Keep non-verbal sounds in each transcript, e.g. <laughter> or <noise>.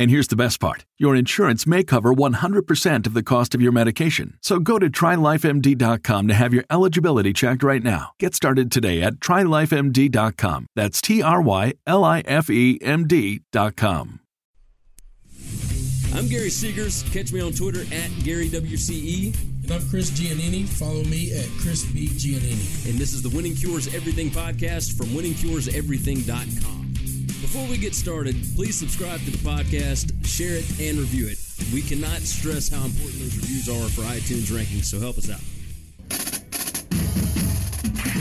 And here's the best part your insurance may cover 100% of the cost of your medication. So go to trylifemd.com to have your eligibility checked right now. Get started today at trylifemd.com. That's T R Y L I F E M D.com. I'm Gary Seegers. Catch me on Twitter at GaryWCE. And I'm Chris Giannini. Follow me at Chris B. Giannini. And this is the Winning Cures Everything podcast from winningcureseverything.com. Before we get started, please subscribe to the podcast, share it, and review it. We cannot stress how important those reviews are for iTunes rankings, so help us out.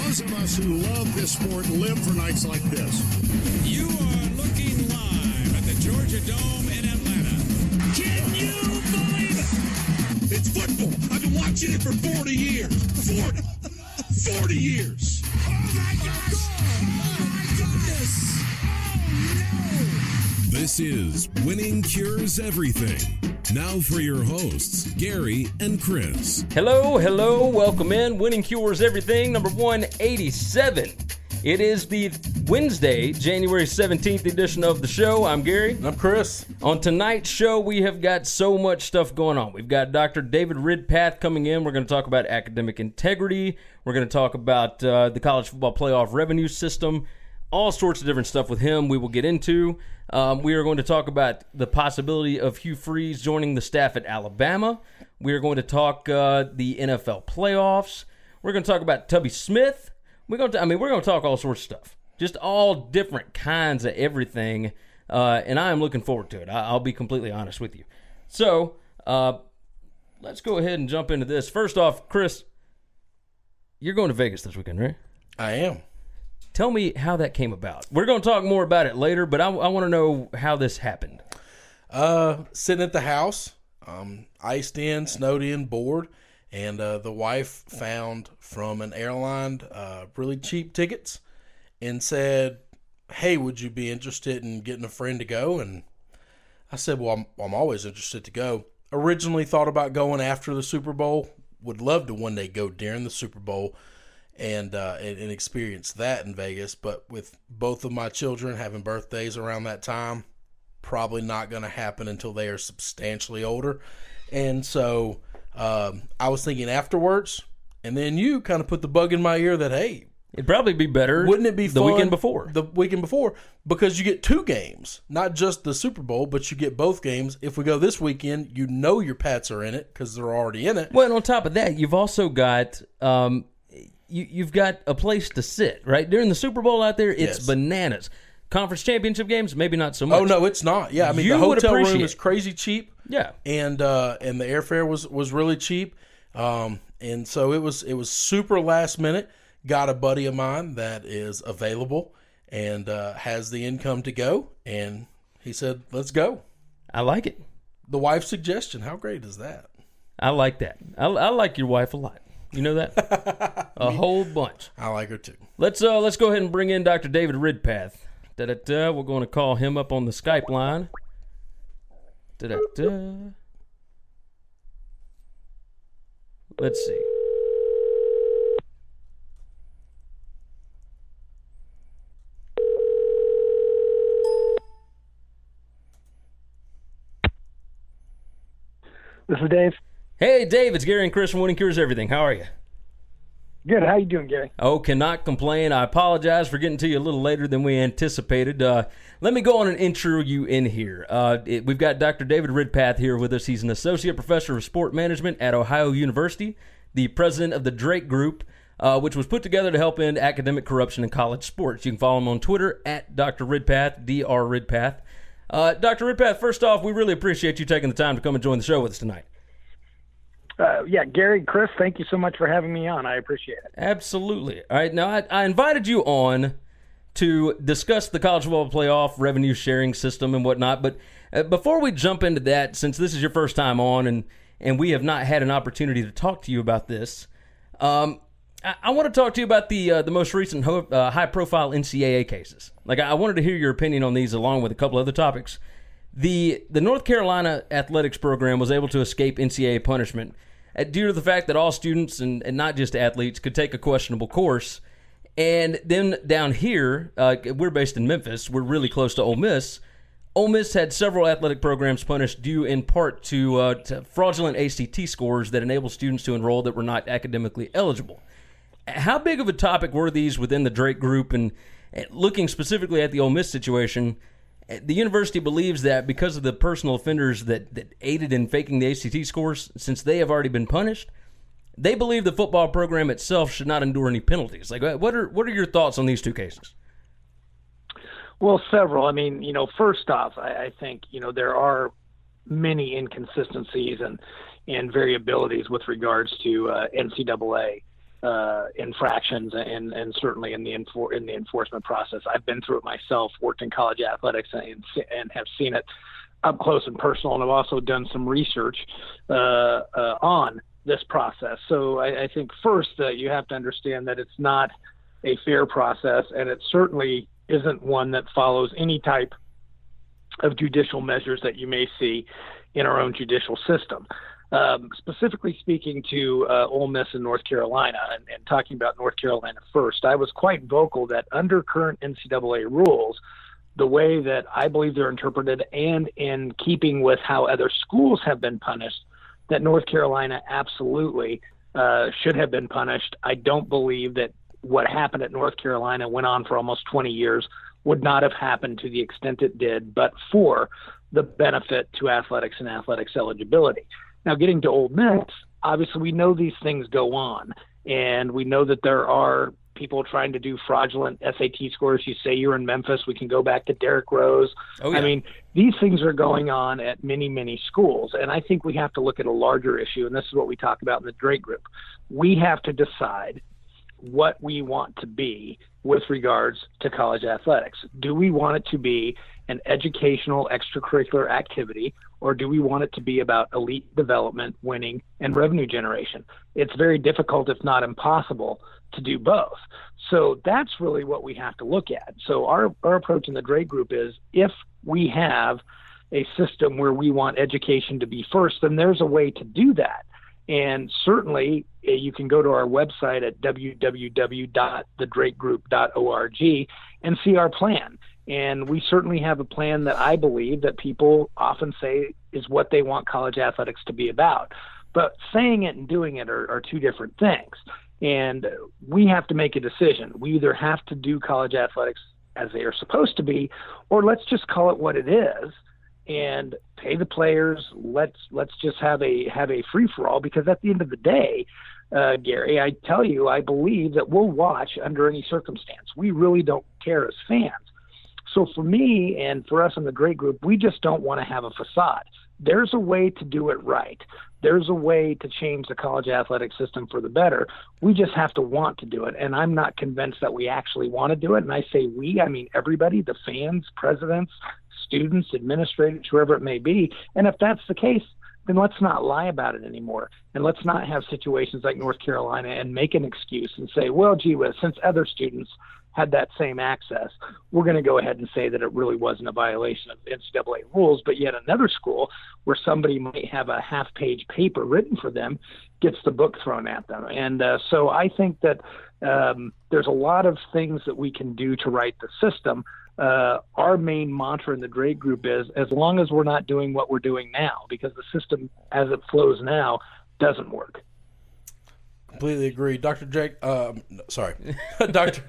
Those of us who love this sport live for nights like this. You are looking live at the Georgia Dome in Atlanta. Can you believe it? It's football. I've been watching it for 40 years. 40. 40 years. Oh my gosh! Oh my goodness! This is Winning Cures Everything. Now for your hosts, Gary and Chris. Hello, hello, welcome in. Winning Cures Everything, number 187. It is the Wednesday, January 17th edition of the show. I'm Gary. I'm Chris. On tonight's show, we have got so much stuff going on. We've got Dr. David Ridpath coming in. We're going to talk about academic integrity. We're going to talk about uh, the college football playoff revenue system. All sorts of different stuff with him we will get into. Um, we are going to talk about the possibility of Hugh Freeze joining the staff at Alabama. We are going to talk uh, the NFL playoffs. We're going to talk about Tubby Smith. We're going to, I mean, we're going to talk all sorts of stuff, just all different kinds of everything. Uh, and I am looking forward to it. I- I'll be completely honest with you. So uh, let's go ahead and jump into this. First off, Chris, you're going to Vegas this weekend, right? I am. Tell me how that came about. We're going to talk more about it later, but I, I want to know how this happened. Uh, sitting at the house, um, iced in, snowed in, bored, and uh, the wife found from an airline uh, really cheap tickets and said, "Hey, would you be interested in getting a friend to go?" And I said, "Well, I'm, I'm always interested to go." Originally thought about going after the Super Bowl. Would love to one day go during the Super Bowl and, uh, and and experience that in Vegas. But with both of my children having birthdays around that time, probably not going to happen until they are substantially older. And so um, I was thinking afterwards, and then you kind of put the bug in my ear that hey, It'd probably be better. wouldn't it be the weekend before? the weekend before because you get two games, not just the Super Bowl, but you get both games. If we go this weekend, you know your Pats are in it because they're already in it. Well, and on top of that, you've also got um, you, you've got a place to sit right during the Super Bowl out there. It's Yes. bananas. Conference championship games, maybe not so much. Oh no, it's not. Yeah, I mean You the would hotel room appreciate is it. crazy cheap. Yeah. and uh, and the airfare was was really cheap. Um, and so it was it was super last minute. Got a buddy of mine that is available and uh, has the income to go, and he said, "Let's go." I like it. The wife's suggestion. How great is that? I like that. I, I like your wife a lot. You know that <laughs> a whole bunch. I like her too. Let's uh let's go ahead and bring in Dr. David Ridpath. Da da da. We're going to call him up on the Skype line. Da da da. Let's see. This is Dave. Hey, Dave, it's Gary and Chris from Winning Cures Everything. How are you? Good. How you doing, Gary? Oh, cannot complain. I apologize for getting to you a little later than we anticipated. Uh, let me go on and intro you in here. Uh, it, we've got Dr. David Ridpath here with us. He's an associate professor of sport management at Ohio University, the president of the Drake Group, uh, which was put together to help end academic corruption in college sports. You can follow him on Twitter at Dr. Ridpath, Dr. Ridpath. Uh, Dr. Ridpath, first off, we really appreciate you taking the time to come and join the show with us tonight. Uh, yeah, Gary, Chris, thank you so much for having me on. I appreciate it. Absolutely. All right, now I, I invited you on to discuss the college football playoff revenue sharing system and whatnot. But uh, before we jump into that, since this is your first time on and and we have not had an opportunity to talk to you about this, um, I, I, want to talk to you about the uh, the most recent ho- uh, high profile NCAA cases. Like I wanted to hear your opinion on these, along with a couple other topics. The the North Carolina athletics program was able to escape NCAA punishment due to the fact that all students and, and not just athletes could take a questionable course. And then down here, uh, we're based in Memphis. We're really close to Ole Miss. Ole Miss had several athletic programs punished due in part to, uh, to fraudulent ACT scores that enabled students to enroll that were not academically eligible. How big of a topic were these within the Drake group? And looking specifically at the Ole Miss situation, the university believes that because of the personal offenders that, that aided in faking the ACT scores, since they have already been punished, they believe the football program itself should not endure any penalties. Like, what are what are your thoughts on these two cases? Well, several. I mean, you know, first off, I, I think you know there are many inconsistencies and and variabilities with regards to uh, NCAA uh, infractions and and certainly in the infor- in the enforcement process. I've been through it myself, worked in college athletics, and and have seen it up close and personal. And I've also done some research uh, uh, on this process. So I, I think first that you have to understand that it's not a fair process, and it certainly isn't one that follows any type of judicial measures that you may see in our own judicial system. Um, specifically speaking to uh, Ole Miss and North Carolina, and, and, talking about North Carolina first, I was quite vocal that under current NCAA rules, the way that I believe they're interpreted and in keeping with how other schools have been punished, that North Carolina absolutely uh, should have been punished. I don't believe that what happened at North Carolina went on for almost 20 years would not have happened to the extent it did, but for the benefit to athletics and athletics eligibility. Now, getting to Ole Miss, obviously we know these things go on, and we know that there are people trying to do fraudulent SAT scores. You say you're in Memphis, we can go back to Derrick Rose. Oh, yeah. I mean, these things are going on at many, many schools, and I think we have to look at a larger issue, and this is what we talk about in the Drake Group. We have to decide what we want to be with regards to college athletics. Do we want it to be an educational extracurricular activity or do we want it to be about elite development, winning, and revenue generation? It's very difficult, if not impossible, to do both. So that's really what we have to look at. So our, our approach in the Drake Group is if we have a system where we want education to be first, then there's a way to do that. And certainly, eh, you can go to our website at www.thedrakegroup.org and see our plan. And we certainly have a plan that I believe that people often say is what they want college athletics to be about. But saying it and doing it are, are two different things. And we have to make a decision. We either have to do college athletics as they are supposed to be, or let's just call it what it is and pay the players. Let's let's just have a have a free for all because at the end of the day, uh, Gary, I tell you, I believe that we'll watch under any circumstance. We really don't care as fans. So for me and for us in the Drake Group, we just don't want to have a facade. There's a way to do it right. There's a way to change the college athletic system for the better. We just have to want to do it. And I'm not convinced that we actually want to do it. And I say we, I mean everybody, the fans, presidents, students, administrators, whoever it may be. And if that's the case, then let's not lie about it anymore. And let's not have situations like North Carolina and make an excuse and say, well, gee whiz, since other students had that same access, we're going to go ahead and say that it really wasn't a violation of NCAA rules. But yet another school where somebody might have a half page paper written for them gets the book thrown at them. And uh, so I think that um, there's a lot of things that we can do to right the system. uh, our main mantra in the Drake Group is as long as we're not doing what we're doing now, because the system as it flows now doesn't work. Completely agree, Doctor Jake. Um, sorry, <laughs> Doctor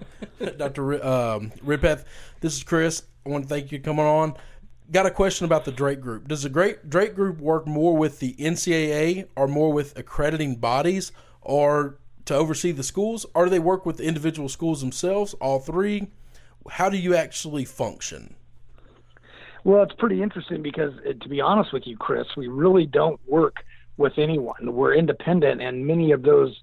Doctor um, Ridpath. This is Chris. I want to thank you for coming on. Got a question about the Drake Group. Does the Great Drake Group work more with the NCAA or more with accrediting bodies, or to oversee the schools, or do they work with the individual schools themselves? All three. How do you actually function? Well, it's pretty interesting because, uh, to be honest with you, Chris, we really don't work with anyone. We're independent, and many of those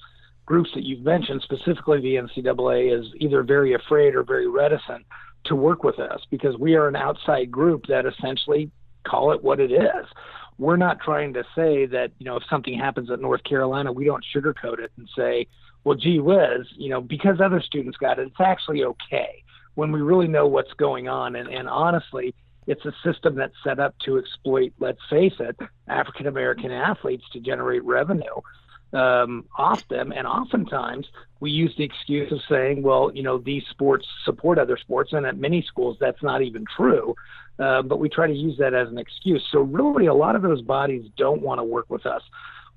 groups that you've mentioned, specifically the NCAA, is either very afraid or very reticent to work with us because we are an outside group that essentially call it what it is. We're not trying to say that, you know, if something happens at North Carolina, we don't sugarcoat it and say, well, gee whiz, you know, because other students got it, it's actually okay when we really know what's going on. And, and honestly, it's a system that's set up to exploit, let's face it, African American athletes to generate revenue um, off them. And oftentimes we use the excuse of saying, well, you know, these sports support other sports. And at many schools, that's not even true. Uh, but we try to use that as an excuse. So, really, a lot of those bodies don't want to work with us.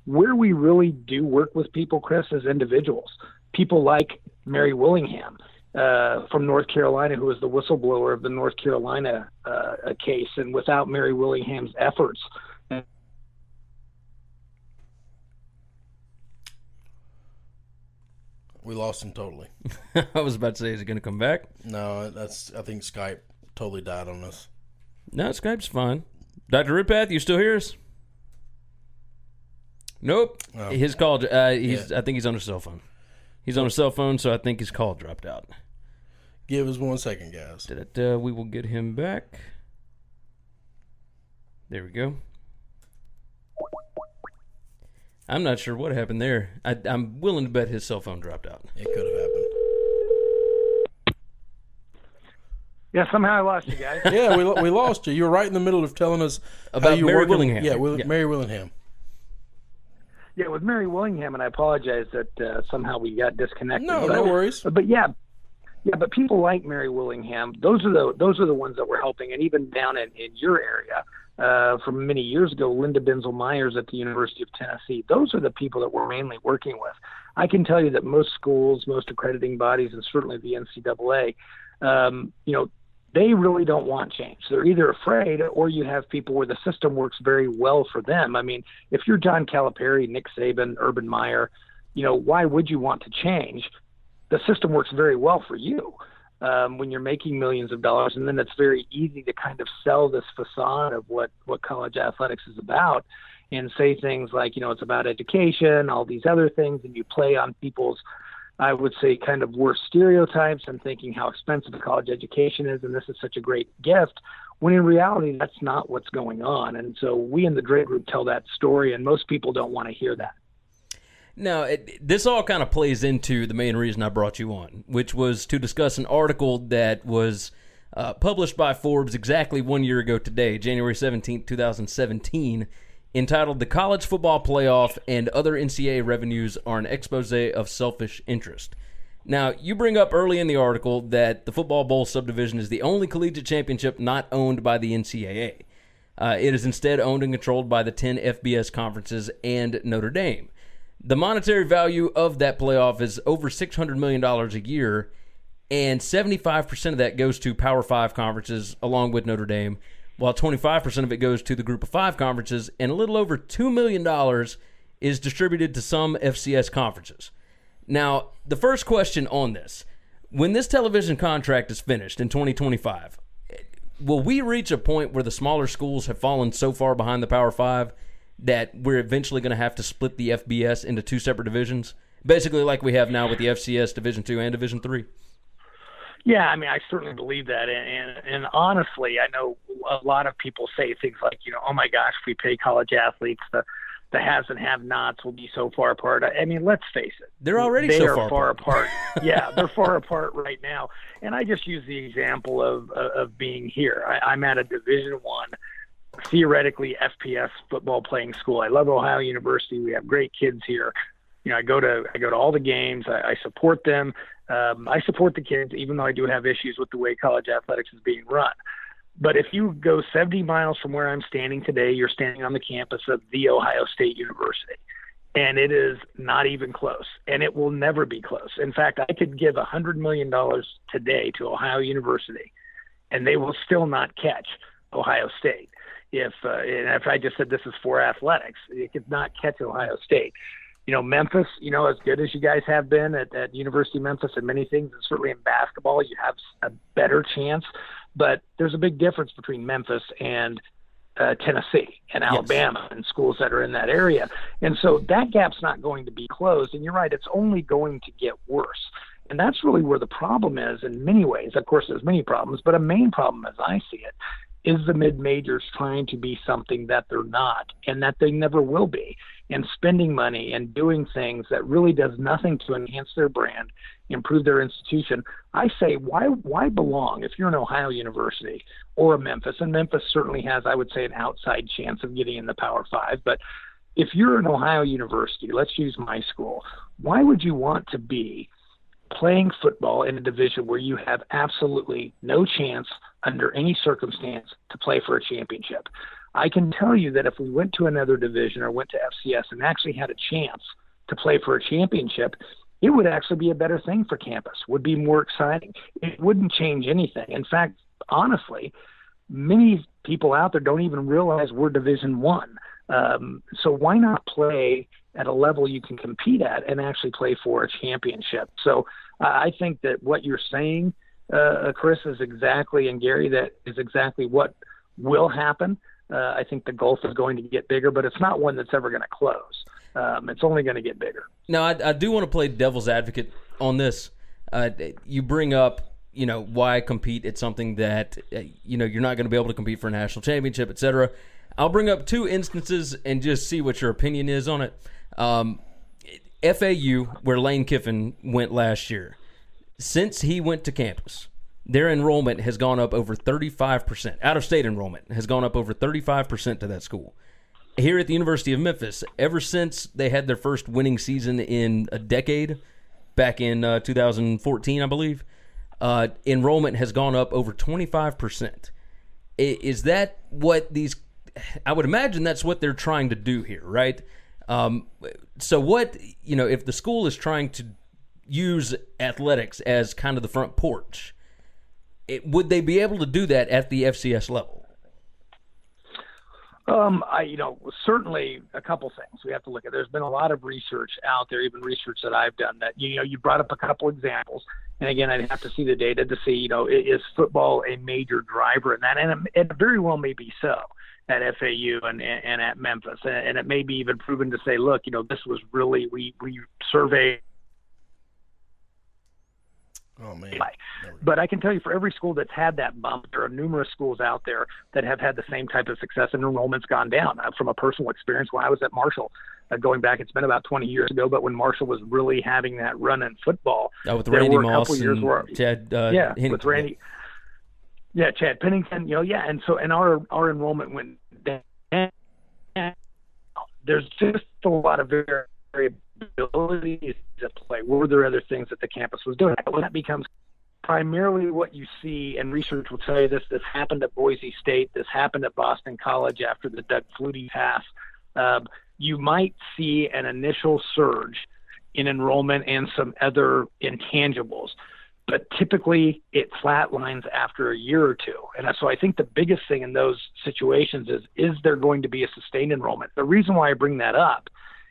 Where we really do work with people, Chris, is individuals. People like Mary Willingham uh, from North Carolina, who was the whistleblower of the North Carolina uh, case. And without Mary Willingham's efforts, We lost him totally. <laughs> I was about to say, is he going to come back? No, that's. I think Skype totally died on us. No, Skype's fine. Dr. Ridpath, you still hear us? Nope. Oh. His call, uh, he's, Yeah. I think he's on his cell phone. He's on his cell phone, so I think his call dropped out. Give us one second, guys. Da-da-da, we will get him back. There we go. I'm not sure what happened there. I, I'm willing to bet his cell phone dropped out. It could have happened. yeah, somehow I lost you guys. Yeah, we, we lost you. You were right in the middle of telling us About you Mary working- Willingham. Yeah, Will, Yeah. Mary Willingham. Yeah, with Mary Willingham, and I apologize that uh, somehow we got disconnected. No, but, no worries. But yeah, yeah, but people like Mary Willingham, those are the those are the ones that we're helping, and even down in, in your area. Uh, from many years ago, Linda Bensel-Meyers at the University of Tennessee. Those are the people that we're mainly working with. I can tell you that most schools, most accrediting bodies, and certainly the NCAA, um, you know, they really don't want change. They're either afraid or you have people where the system works very well for them. I mean, if you're John Calipari, Nick Saban, Urban Meyer, you know, why would you want to change? The system works very well for you um, when you're making millions of dollars, and then it's very easy to kind of sell this facade of what what college athletics is about, and say things like, you know, it's about education, all these other things, and you play on people's I would say kind of worse stereotypes and thinking how expensive a college education is and this is such a great gift when in reality that's not what's going on. And so we in the Drake group tell that story and most people don't want to hear that. No, it, this all kind of plays into the main reason I brought you on, which was to discuss an article that was uh, published by Forbes exactly one year ago today, January 17th, 2017, entitled The College Football Playoff and Other NCAA Revenues Are an Expose of Selfish Interest. Now, you bring up early in the article that the Football Bowl subdivision is the only collegiate championship not owned by the NCAA. Uh, it is instead owned and controlled by the 10 FBS conferences and Notre Dame. The monetary value of that playoff is over $600 million a year, and 75% of that goes to Power Five conferences along with Notre Dame, while 25% of it goes to the Group of Five conferences, and a little over $2 million is distributed to some FCS conferences. Now, the first question on this when this television contract is finished in 2025, will we reach a point where the smaller schools have fallen so far behind the Power Five that we're eventually going to have to split the FBS into two separate divisions, basically like we have now with the FCS Division Two and Division Three? Yeah, I mean, I certainly believe that, and, and and honestly, I know a lot of people say things like, you know, oh my gosh, if we pay college athletes, the the haves and have-nots will be so far apart. I mean, let's face it, They're already they so are far far apart. apart. <laughs> yeah, they're far apart right now. And I just use the example of of, of being here. I, I'm at a Division One, theoretically FBS football playing school. I love Ohio University. We have great kids here. You know, I go to I go to all the games. I, I support them. Um, I support the kids, even though I do have issues with the way college athletics is being run. But if you go 70 miles from where I'm standing today, you're standing on the campus of The Ohio State University. And it is not even close. And it will never be close. In fact, I could give $100 million today to Ohio University, and they will still not catch Ohio State. If, uh, and if I just said this is for athletics, it could not catch Ohio State you know, Memphis, you know, as good as you guys have been at, at University of Memphis and many things, and certainly in basketball, you have a better chance. But there's a big difference between Memphis and uh, Tennessee and Alabama yes. and schools that are in that area. And so that gap's not going to be closed. And you're right, it's only going to get worse. And that's really where the problem is in many ways. Of course, there's many problems, but a main problem as I see it is the mid majors trying to be something that they're not and that they never will be and spending money and doing things that really does nothing to enhance their brand, improve their institution. I say, why why belong if you're an Ohio University or a Memphis? And Memphis certainly has, I would say, an outside chance of getting in the Power Five. But if you're an Ohio University, let's use my school, why would you want to be playing football in a division where you have absolutely no chance under any circumstance to play for a championship? I can tell you that if we went to another division or went to FCS and actually had a chance to play for a championship, it would actually be a better thing for campus, would be more exciting. It wouldn't change anything. In fact, honestly, many people out there don't even realize we're Division One. Um, so why not play at a level you can compete at and actually play for a championship? So uh, I think that what you're saying, uh, Chris, is exactly, and Gary, that is exactly what will happen. Uh, I think the gulf is going to get bigger, but it's not one that's ever going to close. Um, it's only going to get bigger. Now, I, I, do want to play devil's advocate on this. Uh, you bring up, you know, why compete at something that, uh, you know, you're not going to be able to compete for a national championship, et cetera. I'll bring up two instances and just see what your opinion is on it. Um, FAU, where Lane Kiffin went last year, since he went to campus, their enrollment has gone up over 35%. Out of state enrollment has gone up over 35% to that school. Here at the University of Memphis, ever since they had their first winning season in a decade, back in uh, 2014, I believe, uh, enrollment has gone up over 25%. Is that what these, I would imagine that's what they're trying to do here, right? Um, so, what, you know, if the school is trying to use athletics as kind of the front porch, it, would they be able to do that at the FCS level? Um, I, you know, certainly a couple things we have to look at. There's been a lot of research out there, even research that I've done. That you know, you brought up a couple examples, and again, I'd have to see the data to see, you know, is football a major driver in that, and it, it very well may be so at FAU and, and at Memphis, and it may be even proven to say, look, you know, this was really we we surveyed Oh man! But I can tell you, for every school that's had that bump, there are numerous schools out there that have had the same type of success, and enrollment's gone down. Uh, from a personal experience, when I was at Marshall, uh, going back, it's been about 20 years ago, but when Marshall was really having that run in football, oh, with Randy Moss and where, Chad, uh, yeah, Hennington. with Randy, yeah, Chad Pennington, you know, yeah, and so and our our enrollment went down. There's just a lot of variability at play? Were there other things that the campus was doing? That becomes primarily what you see, and research will tell you this, this happened at Boise State, this happened at Boston College after the Doug Flutie pass. Uh, you might see an initial surge in enrollment and some other intangibles but typically it flatlines after a year or two. And so I think the biggest thing in those situations is is there going to be a sustained enrollment? The reason why I bring that up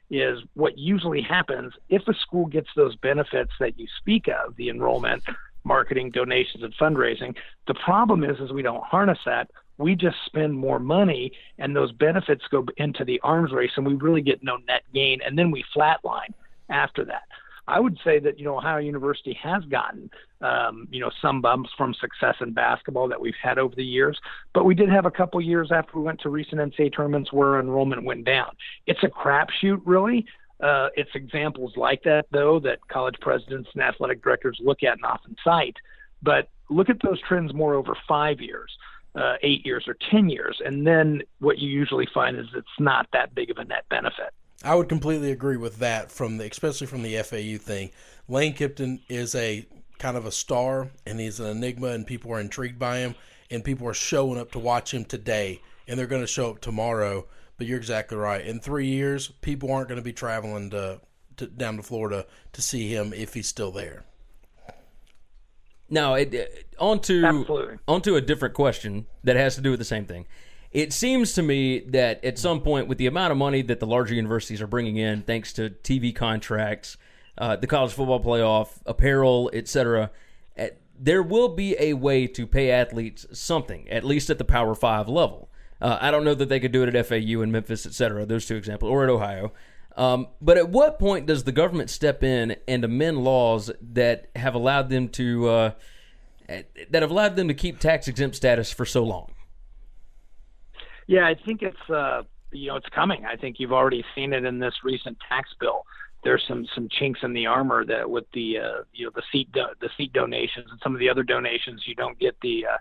is what usually happens if a school gets those benefits that you speak of, the enrollment, marketing, donations, and fundraising. The problem is, is we don't harness that. We just spend more money, and those benefits go into the arms race, and we really get no net gain, and then we flatline after that. I would say that you know Ohio University has gotten um, you know some bumps from success in basketball that we've had over the years, but we did have a couple years after we went to recent NCAA tournaments where enrollment went down. It's a crapshoot, really. Uh, it's examples like that though that college presidents and athletic directors look at and often cite. But look at those trends more over five years. Uh, eight years or 10 years. And then what you usually find is it's not that big of a net benefit. I would completely agree with that from the especially from the FAU thing. Lane Kiffin is a kind of a star and he's an enigma and people are intrigued by him and people are showing up to watch him today and they're going to show up tomorrow. But you're exactly right. In three years, people aren't going to be traveling to, to down to Florida to see him if he's still there. Now, it, it, onto Absolutely. onto a different question that has to do with the same thing. It seems to me that at some point, with the amount of money that the larger universities are bringing in, thanks to TV contracts, uh, the college football playoff, apparel, etc., uh, there will be a way to pay athletes something, at least at the Power Five level. Uh, I don't know that they could do it at FAU and Memphis, etc. Those two examples, or at Ohio. Um, but at what point does the government step in and amend laws that have allowed them to uh, that have allowed them to keep tax exempt status for so long? Yeah, I think it's uh, you know it's coming. I think you've already seen it in this recent tax bill. There's some some chinks in the armor that with the uh, you know the seat do- the seat donations and some of the other donations you don't get the uh,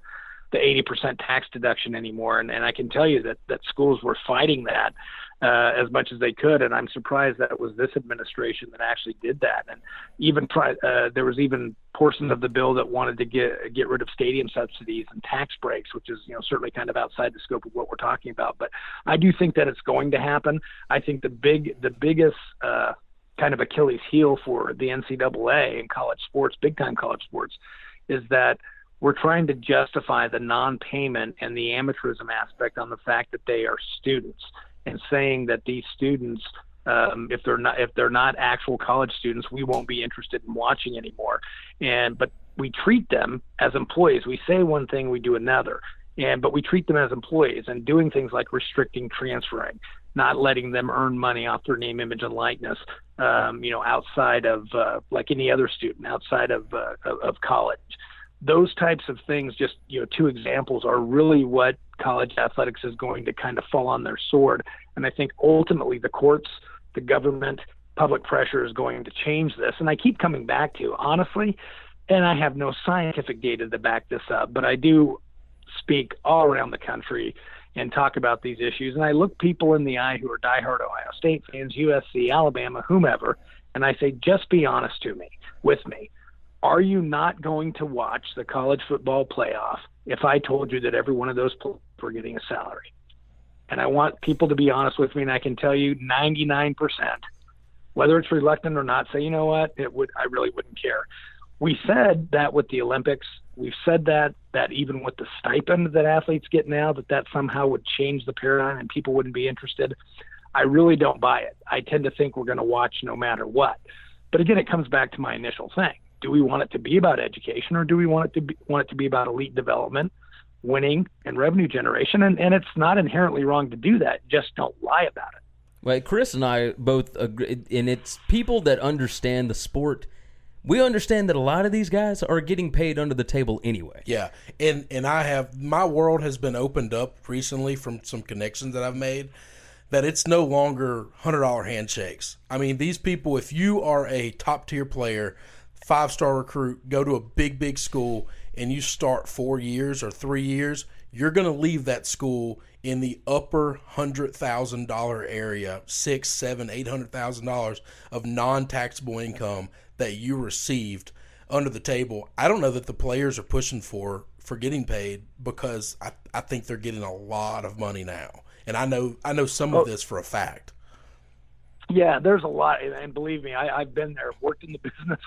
the 80% tax deduction anymore. And, and I can tell you that that schools were fighting that uh, as much as they could. And I'm surprised that it was this administration that actually did that. And even uh, there was even portions of the bill that wanted to get get rid of stadium subsidies and tax breaks, which is you know certainly kind of outside the scope of what we're talking about. But I do think that it's going to happen. I think the big the biggest uh, kind of Achilles heel for the NCAA and college sports, big time college sports, is that we're trying to justify the non-payment and the amateurism aspect on the fact that they are students and saying that these students um, if they're not if they're not actual college students we won't be interested in watching anymore. And but we treat them as employees. We say one thing we do another. And but we treat them as employees and doing things like restricting transferring not letting them earn money off their name image and likeness um, you know outside of uh, like any other student outside of uh, of, of college those types of things, just you know, two examples are really what college athletics is going to kind of fall on their sword. And I think ultimately the courts, the government, public pressure is going to change this. And I keep coming back to honestly, and I have no scientific data to back this up, but I do speak all around the country and talk about these issues. And I look people in the eye who are diehard Ohio State fans, USC, Alabama, whomever, and I say, just be honest to me, with me are you not going to watch the college football playoff if I told you that every one of those players were getting a salary? And I want people to be honest with me, and I can tell you 99%, whether it's reluctant or not, say, you know what, it would, I really wouldn't care. We said that with the Olympics. We've said that that even with the stipend that athletes get now, that that somehow would change the paradigm and people wouldn't be interested. I really don't buy it. I tend to think we're going to watch no matter what. But again, it comes back to my initial thing do we want it to be about education or do we want it to be want it to be about elite development winning and revenue generation? And, and it's not inherently wrong to do that. Just don't lie about it. Well, chris and i both agree and it's people that understand the sport. We understand that a lot of these guys are getting paid under the table anyway. Yeah, and and I have my world has been opened up recently from some connections that I've made that it's no longer hundred dollar handshakes. I mean, these people, if you are a top tier player, five star recruit, go to a big big school, and you start four years or three years, you're going to leave that school in the upper hundred thousand dollar area, six, seven, eight hundred thousand dollars of non taxable income that you received under the table. I don't know that the players are pushing for for getting paid because I, I think they're getting a lot of money now. And I know I know some of this for a fact. Yeah, there's a lot, and believe me, I, I've been there, worked in the <laughs> business,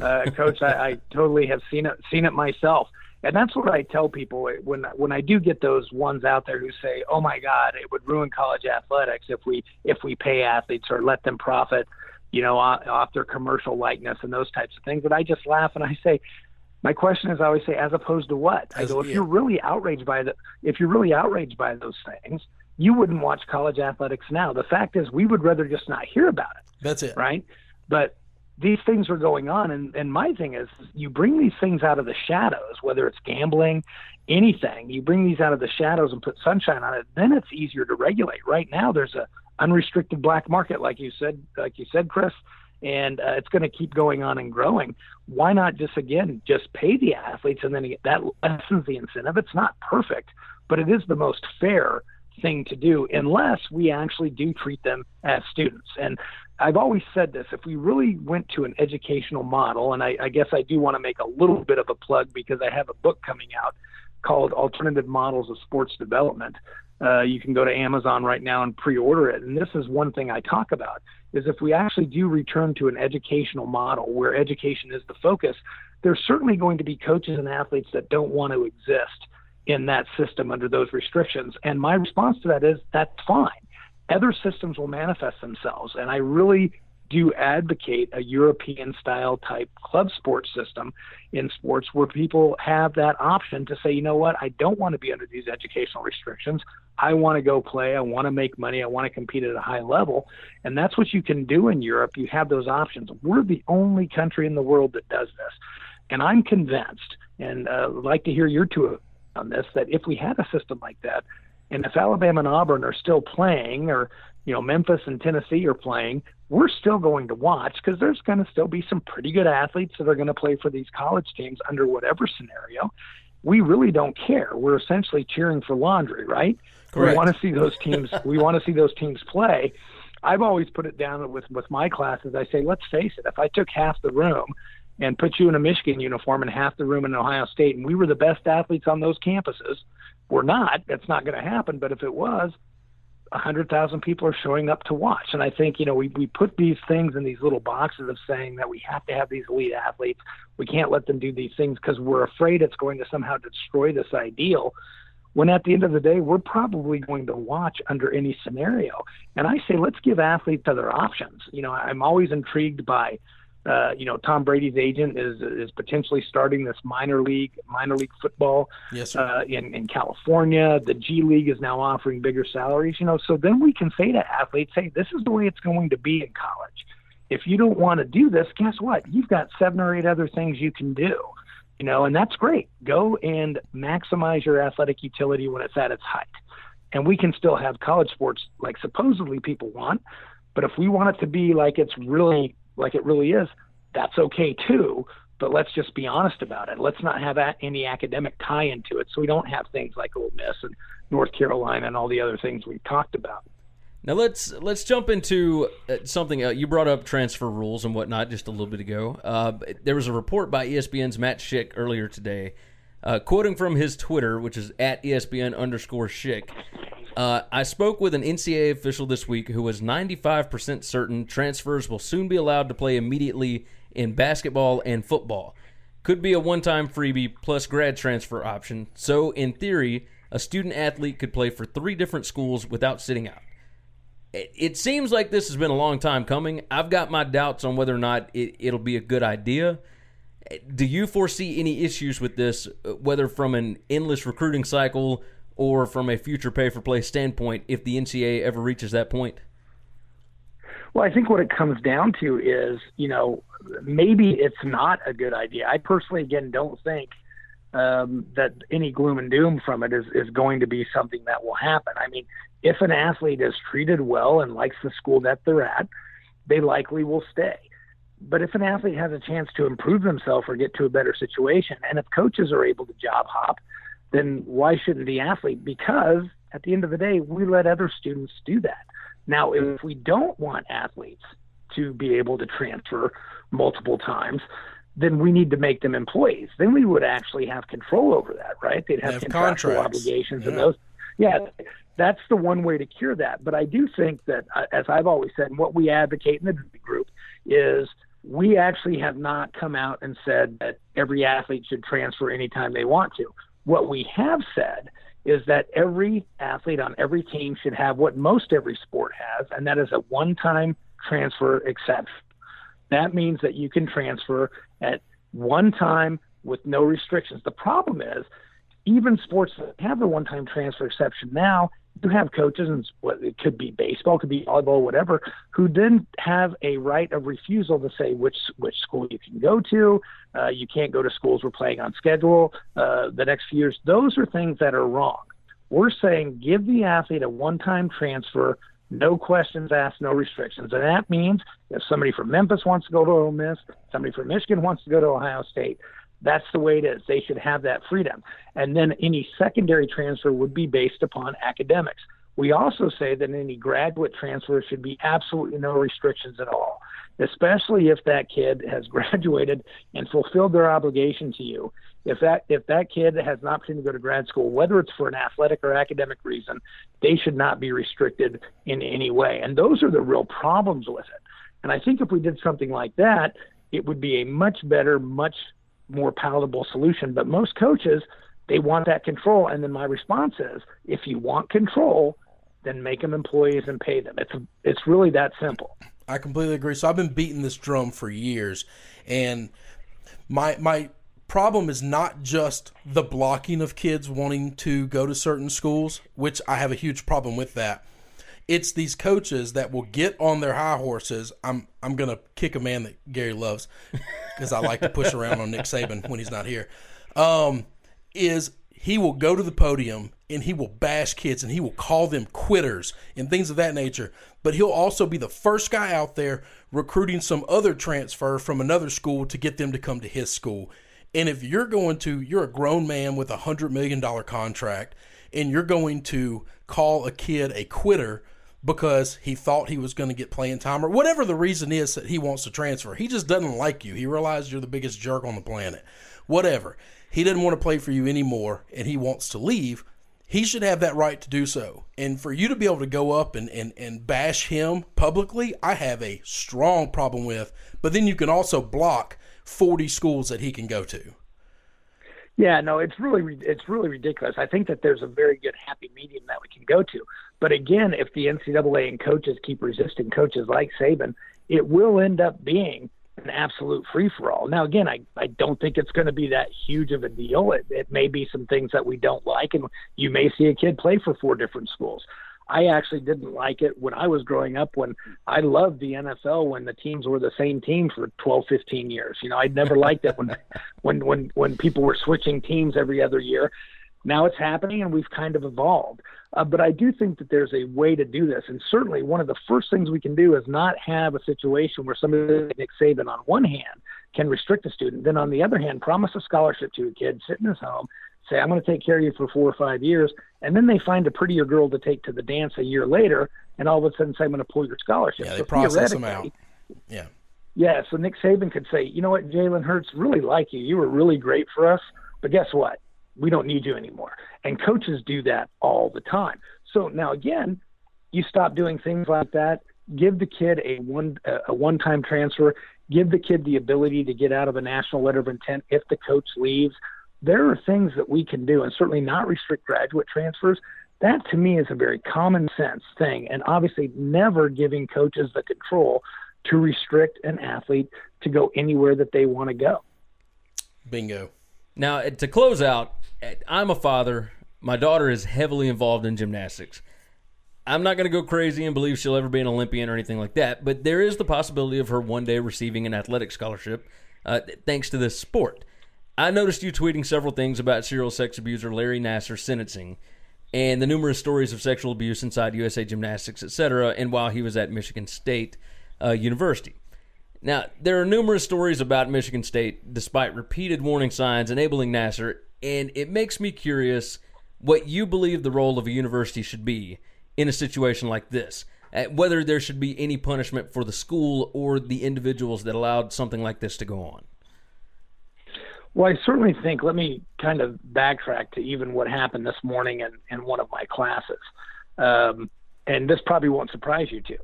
uh, coach. I, I totally have seen it, seen it myself, and that's what I tell people when when I do get those ones out there who say, "Oh my God, it would ruin college athletics if we if we pay athletes or let them profit, you know, off, off their commercial likeness and those types of things." But I just laugh and I say, my question is I always say, as opposed to what? I go, if you're really outraged by the, if you're really outraged by those things, you wouldn't watch college athletics now. The fact is, we would rather just not hear about it, That's it. right? But these things are going on, and and my thing is, you bring these things out of the shadows, whether it's gambling, anything. You bring these out of the shadows and put sunshine on it, then it's easier to regulate. Right now, there's a unrestricted black market, like you said, like you said, Chris and uh, it's going to keep going on and growing. Why not just again just pay the athletes and then that lessens the incentive? It's not perfect, but it is the most fair thing to do unless we actually do treat them as students. And I've always said this if we really went to an educational model, and I, I guess I do want to make a little bit of a plug because I have a book coming out called Alternative Models of Sports Development. Uh, you can go to Amazon right now and pre-order it. And this is one thing I talk about is if we actually do return to an educational model where education is the focus, there's certainly going to be coaches and athletes that don't want to exist in that system under those restrictions. And my response to that is that's fine. Other systems will manifest themselves. And I really do advocate a European style type club sports system in sports where people have that option to say, you know what, I don't want to be under these educational restrictions. I want to go play. I want to make money. I want to compete at a high level. And that's what you can do in Europe. You have those options. We're the only country in the world that does this. And I'm convinced, and uh, like to hear your two on this, that if we had a system like that, and if Alabama and Auburn are still playing, or you know Memphis and Tennessee are playing, we're still going to watch because there's going to still be some pretty good athletes that are going to play for these college teams under whatever scenario. We really don't care. We're essentially cheering for laundry, right? Correct. We want to see those teams. we want to see those teams play. I've always put it down with with my classes. I say, let's face it. If I took half the room and put you in a Michigan uniform and half the room in Ohio State, and we were the best athletes on those campuses, we're not. That's not going to happen. But if it was, a 100,000 people are showing up to watch. And I think, you know, we, we put these things in these little boxes of saying that we have to have these elite athletes. We can't let them do these things because we're afraid it's going to somehow destroy this ideal. When at the end of the day, we're probably going to watch under any scenario. And I say, let's give athletes other options. You know, I'm always intrigued by uh, you know, Tom Brady's agent is is potentially starting this minor league minor league football Yes, uh, in in California. The G League is now offering bigger salaries. You know, so then we can say to athletes, "Hey, this is the way it's going to be in college. If you don't want to do this, guess what? You've got seven or eight other things you can do." You know, and that's great. Go and maximize your athletic utility when it's at its height. And we can still have college sports like supposedly people want, but if we want it to be like it's really like it really is, that's okay too. But let's just be honest about it. Let's not have any academic tie into it, so we don't have things like Ole Miss and North Carolina and all the other things we've talked about. Now let's let's jump into uh, something. Uh, you brought up transfer rules and whatnot just a little bit ago. Uh, there was a report by ESPN's Matt Schick earlier today, uh, quoting from his Twitter, which is at ESPN underscore Schick. Uh, I spoke with an NCAA official this week who was 95% certain transfers will soon be allowed to play immediately in basketball and football. Could be a one time freebie plus grad transfer option. So, in theory, a student athlete could play for three different schools without sitting out it, it seems like this has been a long time coming. I've got my doubts on whether or not it, it'll be a good idea. Do you foresee any issues with this, uh, whether from an endless recruiting cycle or from a future pay for play standpoint, if the NCAA ever reaches that point? Well, I think what it comes down to is, you know, maybe it's not a good idea. I personally, again, don't think um, that any gloom and doom from it is, is going to be something that will happen. I mean, if an athlete is treated well and likes the school that they're at, they likely will stay. But if an athlete has a chance to improve themselves or get to a better situation, and if coaches are able to job hop, then why shouldn't the athlete? Because at the end of the day, we let other students do that. Now, if we don't want athletes to be able to transfer multiple times, then we need to make them employees. Then we would actually have control over that, right? They'd have, Have contractual contracts. obligations and those. Yeah, that's the one way to cure that. But I do think that, uh, as I've always said, and what we advocate in the group is we actually have not come out and said that every athlete should transfer anytime they want to. What we have said is that every athlete on every team should have what most every sport has, and that is a one time transfer exception. That means that you can transfer at one time with no restrictions. The problem is, even sports that have the one time transfer exception now, you have coaches, and it could be baseball, could be volleyball, whatever, who then have a right of refusal to say which which school you can go to. Uh, you can't go to schools we're playing on schedule uh, the next few years. Those are things that are wrong. We're saying give the athlete a one time transfer, no questions asked, no restrictions. And that means if somebody from Memphis wants to go to Ole Miss, somebody from Michigan wants to go to Ohio State, that's the way it is. They should have that freedom. And then any secondary transfer would be based upon academics. We also say that any graduate transfer should be absolutely no restrictions at all, especially if that kid has <laughs> graduated and fulfilled their obligation to you. If that if that kid has an opportunity to go to grad school, whether it's for an athletic or academic reason, they should not be restricted in any way. And those are the real problems with it. And I think if we did something like that, it would be a much better, much more palatable solution. But most coaches, they want that control. And then my response is, if you want control, then make them employees and pay them. It's it's really that simple. I completely agree. So I've been beating this drum for years, and my my problem is not just the blocking of kids wanting to go to certain schools, which I have a huge problem with that. It's these coaches that will get on their high horses. I'm I'm gonna kick a man that Gary loves because I like to push around on Nick Saban when he's not here. Um, is he will go to the podium and he will bash kids and he will call them quitters and things of that nature. But he'll also be the first guy out there recruiting some other transfer from another school to get them to come to his school. And if you're going to, you're a grown man with a hundred million dollar contract and you're going to call a kid a quitter because he thought he was going to get playing time or whatever the reason is that he wants to transfer. He just doesn't like you. He realizes you're the biggest jerk on the planet. Whatever. He doesn't want to play for you anymore and he wants to leave he should have that right to do so. And for you to be able to go up and, and, and bash him publicly, I have a strong problem with. But then you can also block 40 schools that he can go to. Yeah, no, it's really it's really ridiculous. I think that there's a very good happy medium that we can go to. But again, if the NCAA and coaches keep resisting coaches like Saban, it will end up being an absolute free for all. Now, again, I, I don't think it's going to be that huge of a deal. It, it may be some things that we don't like, and you may see a kid play for four different schools. I actually didn't like it when I was growing up when I loved the NFL when the teams were the same team for 12 15 years. You know, I never liked it when <laughs> when when when people were switching teams every other year. Now it's happening and we've kind of evolved. Uh, but I do think that there's a way to do this. And certainly one of the first things we can do is not have a situation where somebody like Nick Saban, on one hand, can restrict a student, then on the other hand, promise a scholarship to a kid, sit in his home, say, I'm going to take care of you for four or five years. And then they find a prettier girl to take to the dance a year later, and all of a sudden say, I'm going to pull your scholarship. Yeah, they so process them out. Yeah. Yeah, so Nick Saban could say, you know what, Jalen Hurts really like you. You were really great for us, but guess what? We don't need you anymore. And coaches do that all the time. So now again, you stop doing things like that. Give the kid a one a one time transfer. Give the kid the ability to get out of a national letter of intent if the coach leaves. There are things that we can do, and certainly not restrict graduate transfers. That to me is a very common sense thing, and obviously never giving coaches the control to restrict an athlete to go anywhere that they want to go. Bingo. Now, to close out, I'm a father. My daughter is heavily involved in gymnastics. I'm not going to go crazy and believe she'll ever be an Olympian or anything like that, but there is the possibility of her one day receiving an athletic scholarship uh, thanks to this sport. I noticed you tweeting several things about serial sex abuser Larry Nassar sentencing and the numerous stories of sexual abuse inside USA Gymnastics, etc., and while he was at Michigan State uh, University. Now, there are numerous stories about Michigan State, despite repeated warning signs enabling Nassar and it makes me curious what you believe the role of a university should be in a situation like this. Whether there should be any punishment for the school or the individuals that allowed something like this to go on. Well, I certainly think, let me kind of backtrack to even what happened this morning in, in one of my classes. Um, and this probably won't surprise you too.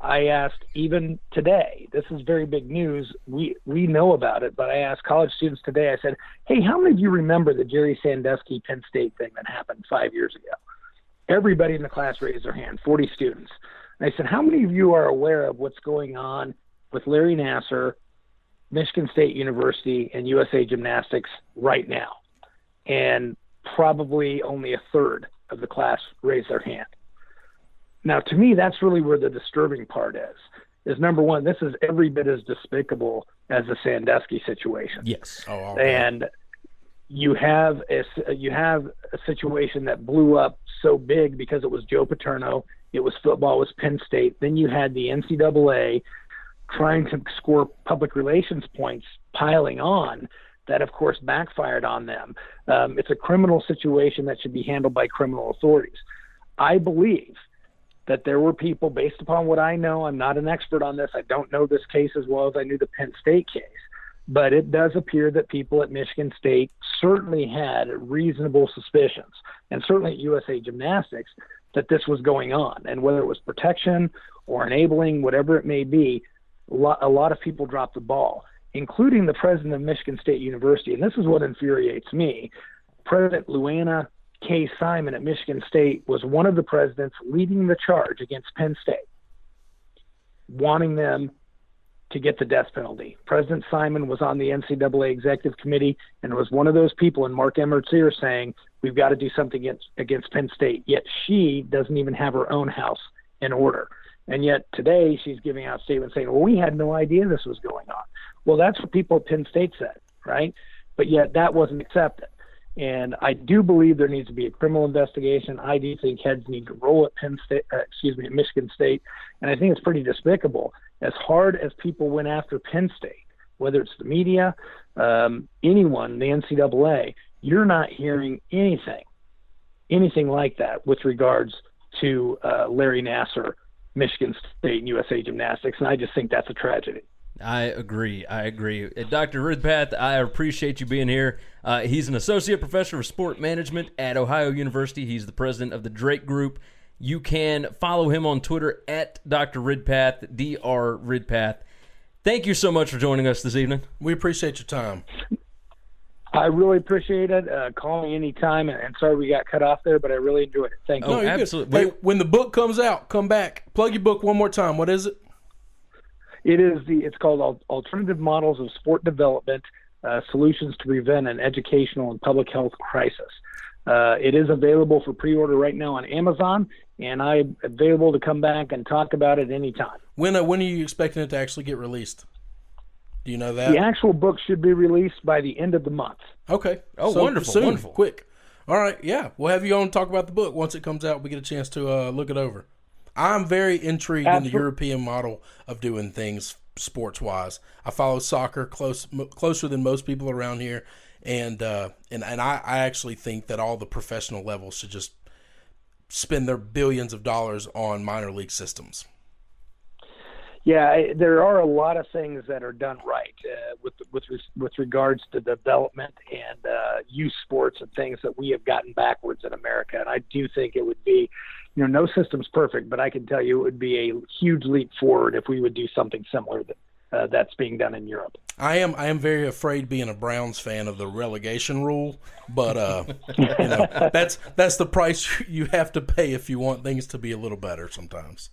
I asked even today, this is very big news. We we know about it, but I asked college students today, I said, Hey, how many of you remember the Jerry Sandusky Penn State thing that happened five years ago? Everybody in the class raised their hand, 40 students. And I said, How many of you are aware of what's going on with Larry Nassar, Michigan State University, and USA Gymnastics right now? And probably only a third of the class raised their hand. Now, to me, that's really where the disturbing part is. Is number one, this is every bit as despicable as the Sandusky situation. Yes. Oh, and you have a you have a situation that blew up so big because it was Joe Paterno, it was football, it was Penn State. Then you had the NCAA trying to score public relations points piling on that of course backfired on them. Um, it's a criminal situation that should be handled by criminal authorities. I believe that there were people, based upon what I know, I'm not an expert on this. I don't know this case as well as I knew the Penn State case, but it does appear that people at Michigan State certainly had reasonable suspicions, and certainly at USA Gymnastics, that this was going on. And whether it was protection or enabling, whatever it may be, a lot, a lot of people dropped the ball, including the president of Michigan State University. And this is what infuriates me. President Lou Anna K. Simon at Michigan State was one of the presidents leading the charge against Penn State, wanting them to get the death penalty. President Simon was on the NCAA executive committee and was one of those people in Mark Emmert's ear saying, We've got to do something against, against Penn State. Yet she doesn't even have her own house in order. And yet today she's giving out statements saying, Well, we had no idea this was going on. Well, that's what people at Penn State said, right? But yet that wasn't accepted. And I do believe there needs to be a criminal investigation. I do think heads need to roll at Penn State, uh, excuse me, at Michigan State. And I think it's pretty despicable. As hard as people went after Penn State, whether it's the media, um, anyone, the NCAA, you're not hearing anything, anything like that with regards to uh, Larry Nassar, Michigan State, and USA Gymnastics. And I just think that's a tragedy. I agree. I agree. Uh, Dr. Ridpath, I appreciate you being here. Uh, he's an associate professor of sport management at Ohio University. He's the president of the Drake Group. You can follow him on Twitter at Dr. Ridpath, Dr. Ridpath. Thank you so much for joining us this evening. We appreciate your time. I really appreciate it. Uh, call me anytime. And, and sorry we got cut off there, but I really enjoyed it. Thank you. Oh, No, you're good. absolutely. Hey, when the book comes out, come back. Plug your book one more time. What is it? It is the. It's called Alternative Models of Sport Development: uh, Solutions to Prevent an Educational and Public Health Crisis. Uh, it is available for pre-order right now on Amazon, and I'm available to come back and talk about it anytime. When uh, when are you expecting it to actually get released? Do you know that? The actual book should be released by the end of the month. Okay. Oh, wonderful, soon, wonderful. Quick. All right. Yeah, we'll have you on to talk about the book once it comes out. We get a chance to uh, look it over. I'm very intrigued in the European model of doing things sports wise. I follow soccer close m- closer than most people around here, and uh, and and I, I actually think that all the professional levels should just spend their billions of dollars on minor league systems. Yeah, I, there are a lot of things that are done right uh, with with with regards to development and uh, youth sports and things that we have gotten backwards in America. And I do think it would be, you know, no system's perfect, but I can tell you it would be a huge leap forward if we would do something similar that uh, that's being done in Europe. I am I am very afraid being a Browns fan of the relegation rule, but uh, you know <laughs> that's that's the price you have to pay if you want things to be a little better sometimes.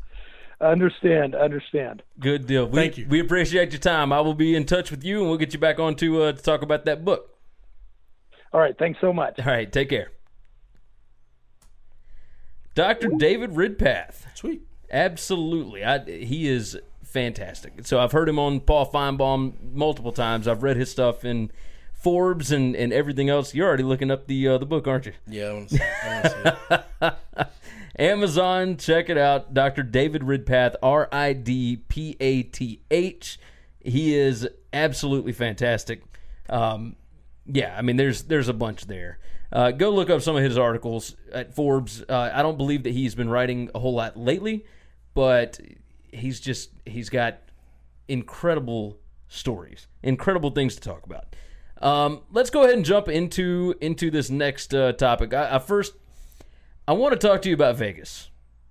Understand, understand. Good deal. We, Thank you. We appreciate your time. I will be in touch with you, and we'll get you back on to, uh, to talk about that book. All right, thanks so much. All right, take care. Dr. David Ridpath. Sweet. Absolutely. I, he is fantastic. So I've heard him on Paul Finebaum multiple times. I've read his stuff in Forbes and, and everything else. You're already looking up the uh, the book, aren't you? Yeah, I wanna see- see it. <laughs> Amazon, check it out. Dr. David Ridpath, R I D P A T H. He is absolutely fantastic. Um, yeah, I mean, there's there's a bunch there. Uh, go look up some of his articles at Forbes. Uh, I don't believe that he's been writing a whole lot lately, but he's just he's got incredible stories, incredible things to talk about. Um, let's go ahead and jump into into this next uh, topic. I, I first I want to talk to you about Vegas.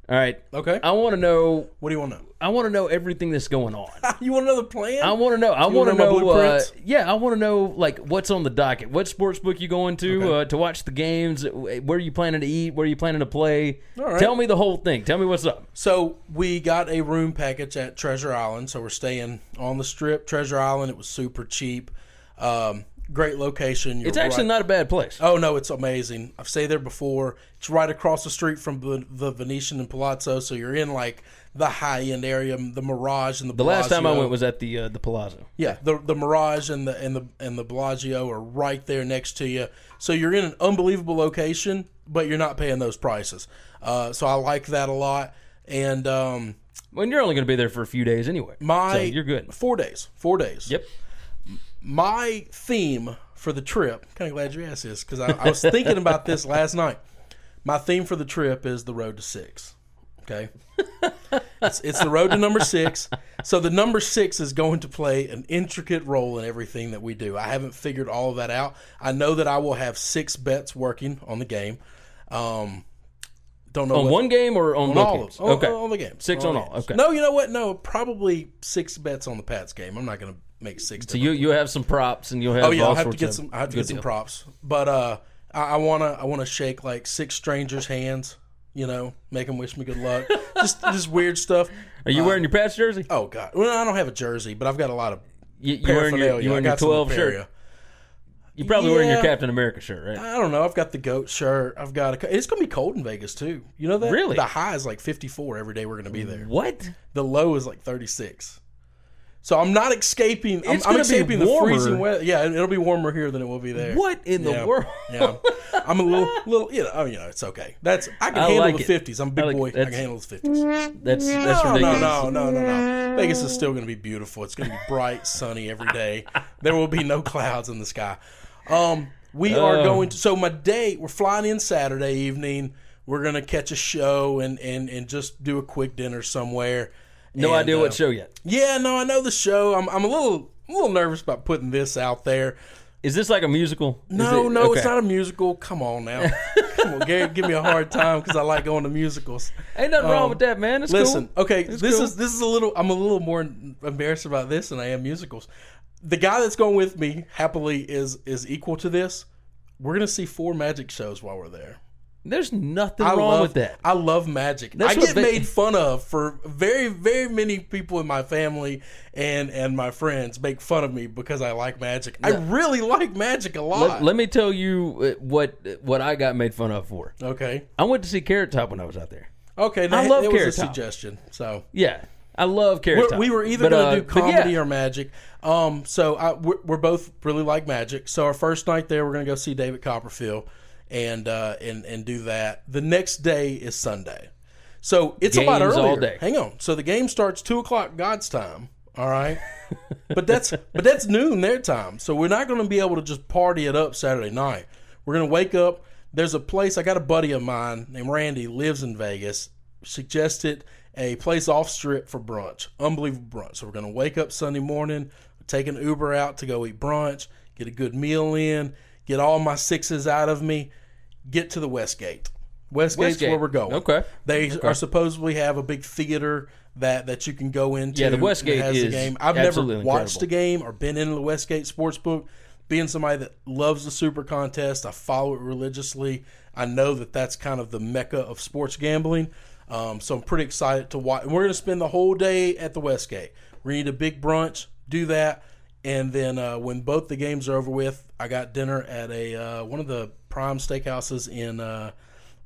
All right. Okay. I want to know. What do you want to know? I want to know everything that's going on. <laughs> You want another plan? I want to know. I want to know know. Uh, yeah, I want to know like what's on the docket. What sports book you going to Okay. uh, to watch the games? Where are you planning to eat? Where are you planning to play? All right. Tell me the whole thing. Tell me what's up. So we got a room package at Treasure Island. So we're staying on the strip, Treasure Island. It was super cheap. Um, great location. You're It's actually right- not a bad place. Oh no, it's amazing. I've stayed there before. It's right across the street from the, the Venetian and Palazzo, so you're in like the high end area, the Mirage and the. The last time I went was at the uh, the Palazzo. Yeah, the the Mirage and the and the and the Bellagio are right there next to you. So you're in an unbelievable location, but you're not paying those prices. Uh, so I like that a lot. And um, When you're only going to be there for a few days anyway, my so you're good. Four days. Four days. Yep. My theme for the trip kind of glad you asked this because I, I was thinking about this <laughs> last night My theme for the trip is the road to six. Okay, it's, it's the road to number six. So the number six is going to play an intricate role in everything that we do. I haven't figured all of that out. I know that I will have six bets working on the game. Um, don't know On what- one game or on, on all games? of on, okay. on the games. Six on all. games. Okay. No, you know what? No, probably six bets on the Pats game. I'm not going to make six. So you you have some props and you'll have oh yeah, I'll have to get some. I have to get some props, but uh, I, I wanna I wanna shake like six strangers' hands. You know, make them wish me good luck. <laughs> just just weird stuff. Are you Uh, wearing your Pats jersey? Oh god, well I don't have a jersey, but I've got a lot of You, you wearing your you I wearing your twelve shirt? You probably wearing your Captain America shirt, right? I don't know. I've got the goat shirt. I've got a. It's gonna be cold in Vegas too. You know that? Really? The high is like 54 every day. We're gonna be there. What? The low is like 36. So I'm not escaping. I'm, It's I'm gonna be escaping the warmer. freezing weather. Yeah, it'll be warmer here than it will be there. What in the world? Yeah, I'm a little, little. You know, I mean, you know, it's okay. That's I can I handle like the it. 50s. I'm a I big like- boy. I can handle the 50s. That's that's no, ridiculous. no, no, no, no, no. Vegas is still going to be beautiful. It's going to be bright, sunny every day. There will be no clouds in the sky. Um, we are Oh. going to. So my day, we're flying in Saturday evening. We're going to catch a show and and and just do a quick dinner somewhere. No And, idea uh, what show yet. Yeah, no, I know the show. I'm I'm a little a little nervous about putting this out there. Is this like a musical? Is No, it- no, okay. it's not a musical. Come on now, <laughs> come on, Gary, give me a hard time because I like going to musicals. Ain't nothing wrong Um, with that, man. It's Listen, cool. okay, It's this cool. is this is a little. I'm a little more embarrassed about this than I am musicals. The guy that's going with me happily is is equal to this. We're gonna see four magic shows while we're there. There's nothing I wrong love, with that. I love magic. That's I get made fun of for very, very many people in my family and and my friends make fun of me because I like magic. I really like magic a lot. Let, let me tell you uh, what what I got made fun of for. okay, I went to see Carrot Top when I was out there. okay. I love it was Carrot a Top. suggestion. So Yeah, I love Carrot Top. we were either going uh, to do but yeah. comedy or magic. Um, so I, we're, we're both really like magic. So our first night there, we're going to go see David Copperfield and uh, and and do that. The next day is Sunday, so it's a lot earlier. all day. Hang on. So the game starts two o'clock God's time. All right, <laughs> but that's but that's noon their time. So we're not going to be able to just party it up Saturday night. We're going to wake up. There's a place. I got a buddy of mine named Randy lives in Vegas. Suggested a place off strip for brunch. Unbelievable brunch. So we're going to wake up Sunday morning, take an Uber out to go eat brunch, get a good meal in, get all my sixes out of me, get to the Westgate. Westgate's Westgate. where we're going. Okay. They are supposedly have a big theater that that you can go into. Yeah, the Westgate has is game. I've never watched incredible. the game or been in the Westgate Sportsbook. Being somebody that loves the Super Contest, I follow it religiously. I know that that's kind of the mecca of sports gambling. Um, so I'm pretty excited to watch. And we're going to spend the whole day at the Westgate. We need a big brunch, do that, and then uh, when both the games are over with, I got dinner at a uh, one of the prime steakhouses in uh,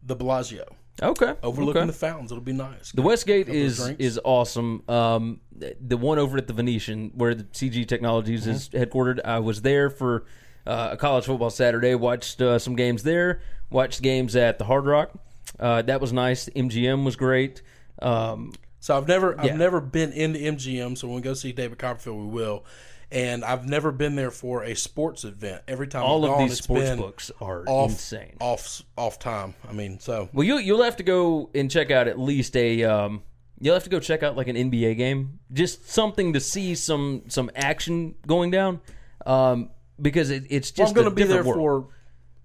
the Bellagio, Okay, overlooking okay. the fountains. It'll be nice. The Westgate is is awesome. Um, the one over at the Venetian, where the CG Technologies is Mm-hmm. headquartered, I was there for uh, a college football Saturday. Watched uh, some games there. Watched games at the Hard Rock. Uh, that was nice. MGM was great. Um, So I've never Yeah. I've never been into MGM. So when we go see David Copperfield, we will. And I've never been there for a sports event. Every time all I've of gone, these sports books are off, insane. Off off time. I mean, so Well, you you'll have to go and check out at least a. Um, you'll have to go check out like an NBA game, just something to see some some action going down, um, because it, it's Well, just I'm going to be there world.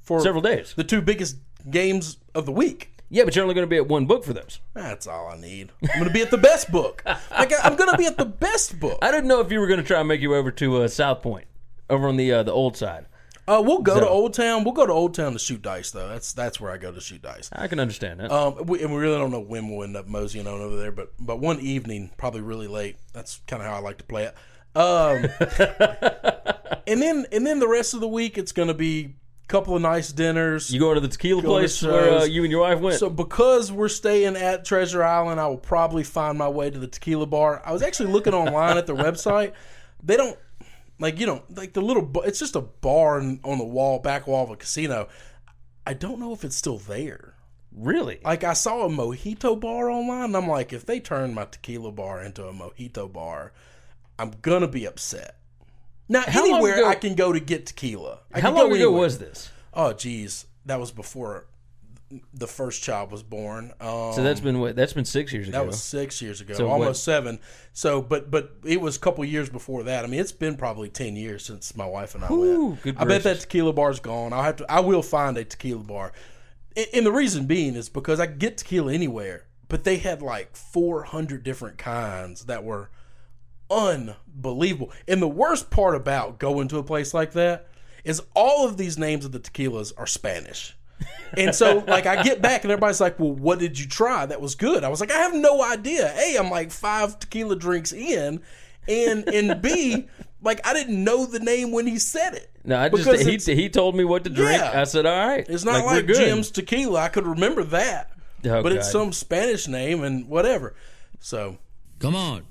for for several days. the two biggest games of the week. Yeah, but you're only going to be at one book for those. That's all I need. I'm going to be at the best book. Like I- I'm going to be at the best book. I didn't know if you were going to try and make you over to uh, South Point, over on the uh, the old side. Uh, we'll go to Old Town. We'll go to Old Town to shoot dice, though. That's that's where I go to shoot dice. I can understand that. Um, we, and we really don't know when we'll end up moseying on over there, but but one evening, probably really late. That's kind of how I like to play it. Um, <laughs> and then and then the rest of the week, it's going to be couple of nice dinners. you going to the tequila place where uh, you and your wife went? So because we're staying at Treasure Island, I will probably find my way to the tequila bar. I was actually looking online at their website. They don't like you know like the little. It's just a bar on the wall, back wall of a casino. I don't know if it's still there. really? Like I saw a mojito bar online. And I'm like, if they turn my tequila bar into a mojito bar, I'm gonna be upset. Now How anywhere ago- I can go to get tequila. I How long ago was this? Oh, geez, that was before the first child was born. Um, So that's been what? That's been six years ago. that was six years ago, So almost what- seven. So, but but it was a couple years before that. I mean, it's been probably ten years since my wife and I Whew, went. good I bet that tequila bar's gone. I'll have to. I will find a tequila bar, and, the reason being is because I could get tequila anywhere, but they had like four hundred different kinds that were unbelievable. And the worst part about going to a place like that is all of these names of the tequilas are Spanish. And so, like, I get back and everybody's like, "Well, what did you try? That was good." I was like, "I have no idea." A, I'm like five tequila drinks in, and and B, like, I didn't know the name when he said it. No, I just Because he he told me what to drink. Yeah. I said, all right. It's not we're like, good. Jim's tequila. I could remember that, Oh, but it's some Spanish name and whatever. So Come on.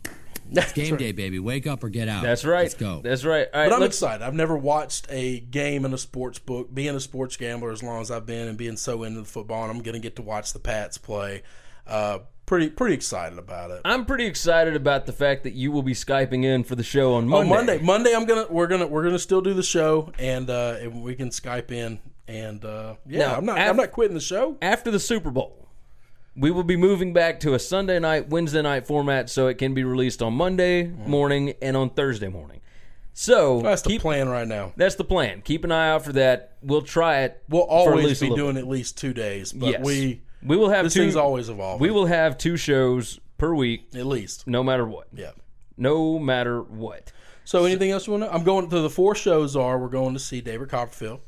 <laughs> It's game day, baby. Wake up or get out. That's right. Let's go. That's right. All right. But I'm let's- excited. I've never watched a game in a sports book. Being a sports gambler as long as I've been, and being so into the football, and I'm going to get to watch the Pats play. Uh, pretty pretty excited about it. I'm pretty excited about the fact that you will be skyping in for the show on Oh, Monday. Monday, Monday, I'm gonna we're gonna we're gonna still do the show, and uh, and we can Skype in, and uh, yeah, Now, I'm not af- I'm not quitting the show. After the Super Bowl, we will be moving back to a Sunday night, Wednesday night format, so it can be released on Monday mm-hmm. morning and on Thursday morning. So That's the keep, plan right now. That's the plan. Keep an eye out for that. We'll try it. We'll always be doing bit. at least two days, but Yes. we we will have this two. thing's always evolving. We will have two shows per week, at least. no matter what. Yeah. No matter what. So anything else you want to? I'm going to the four shows. Are we're going to see David Copperfield.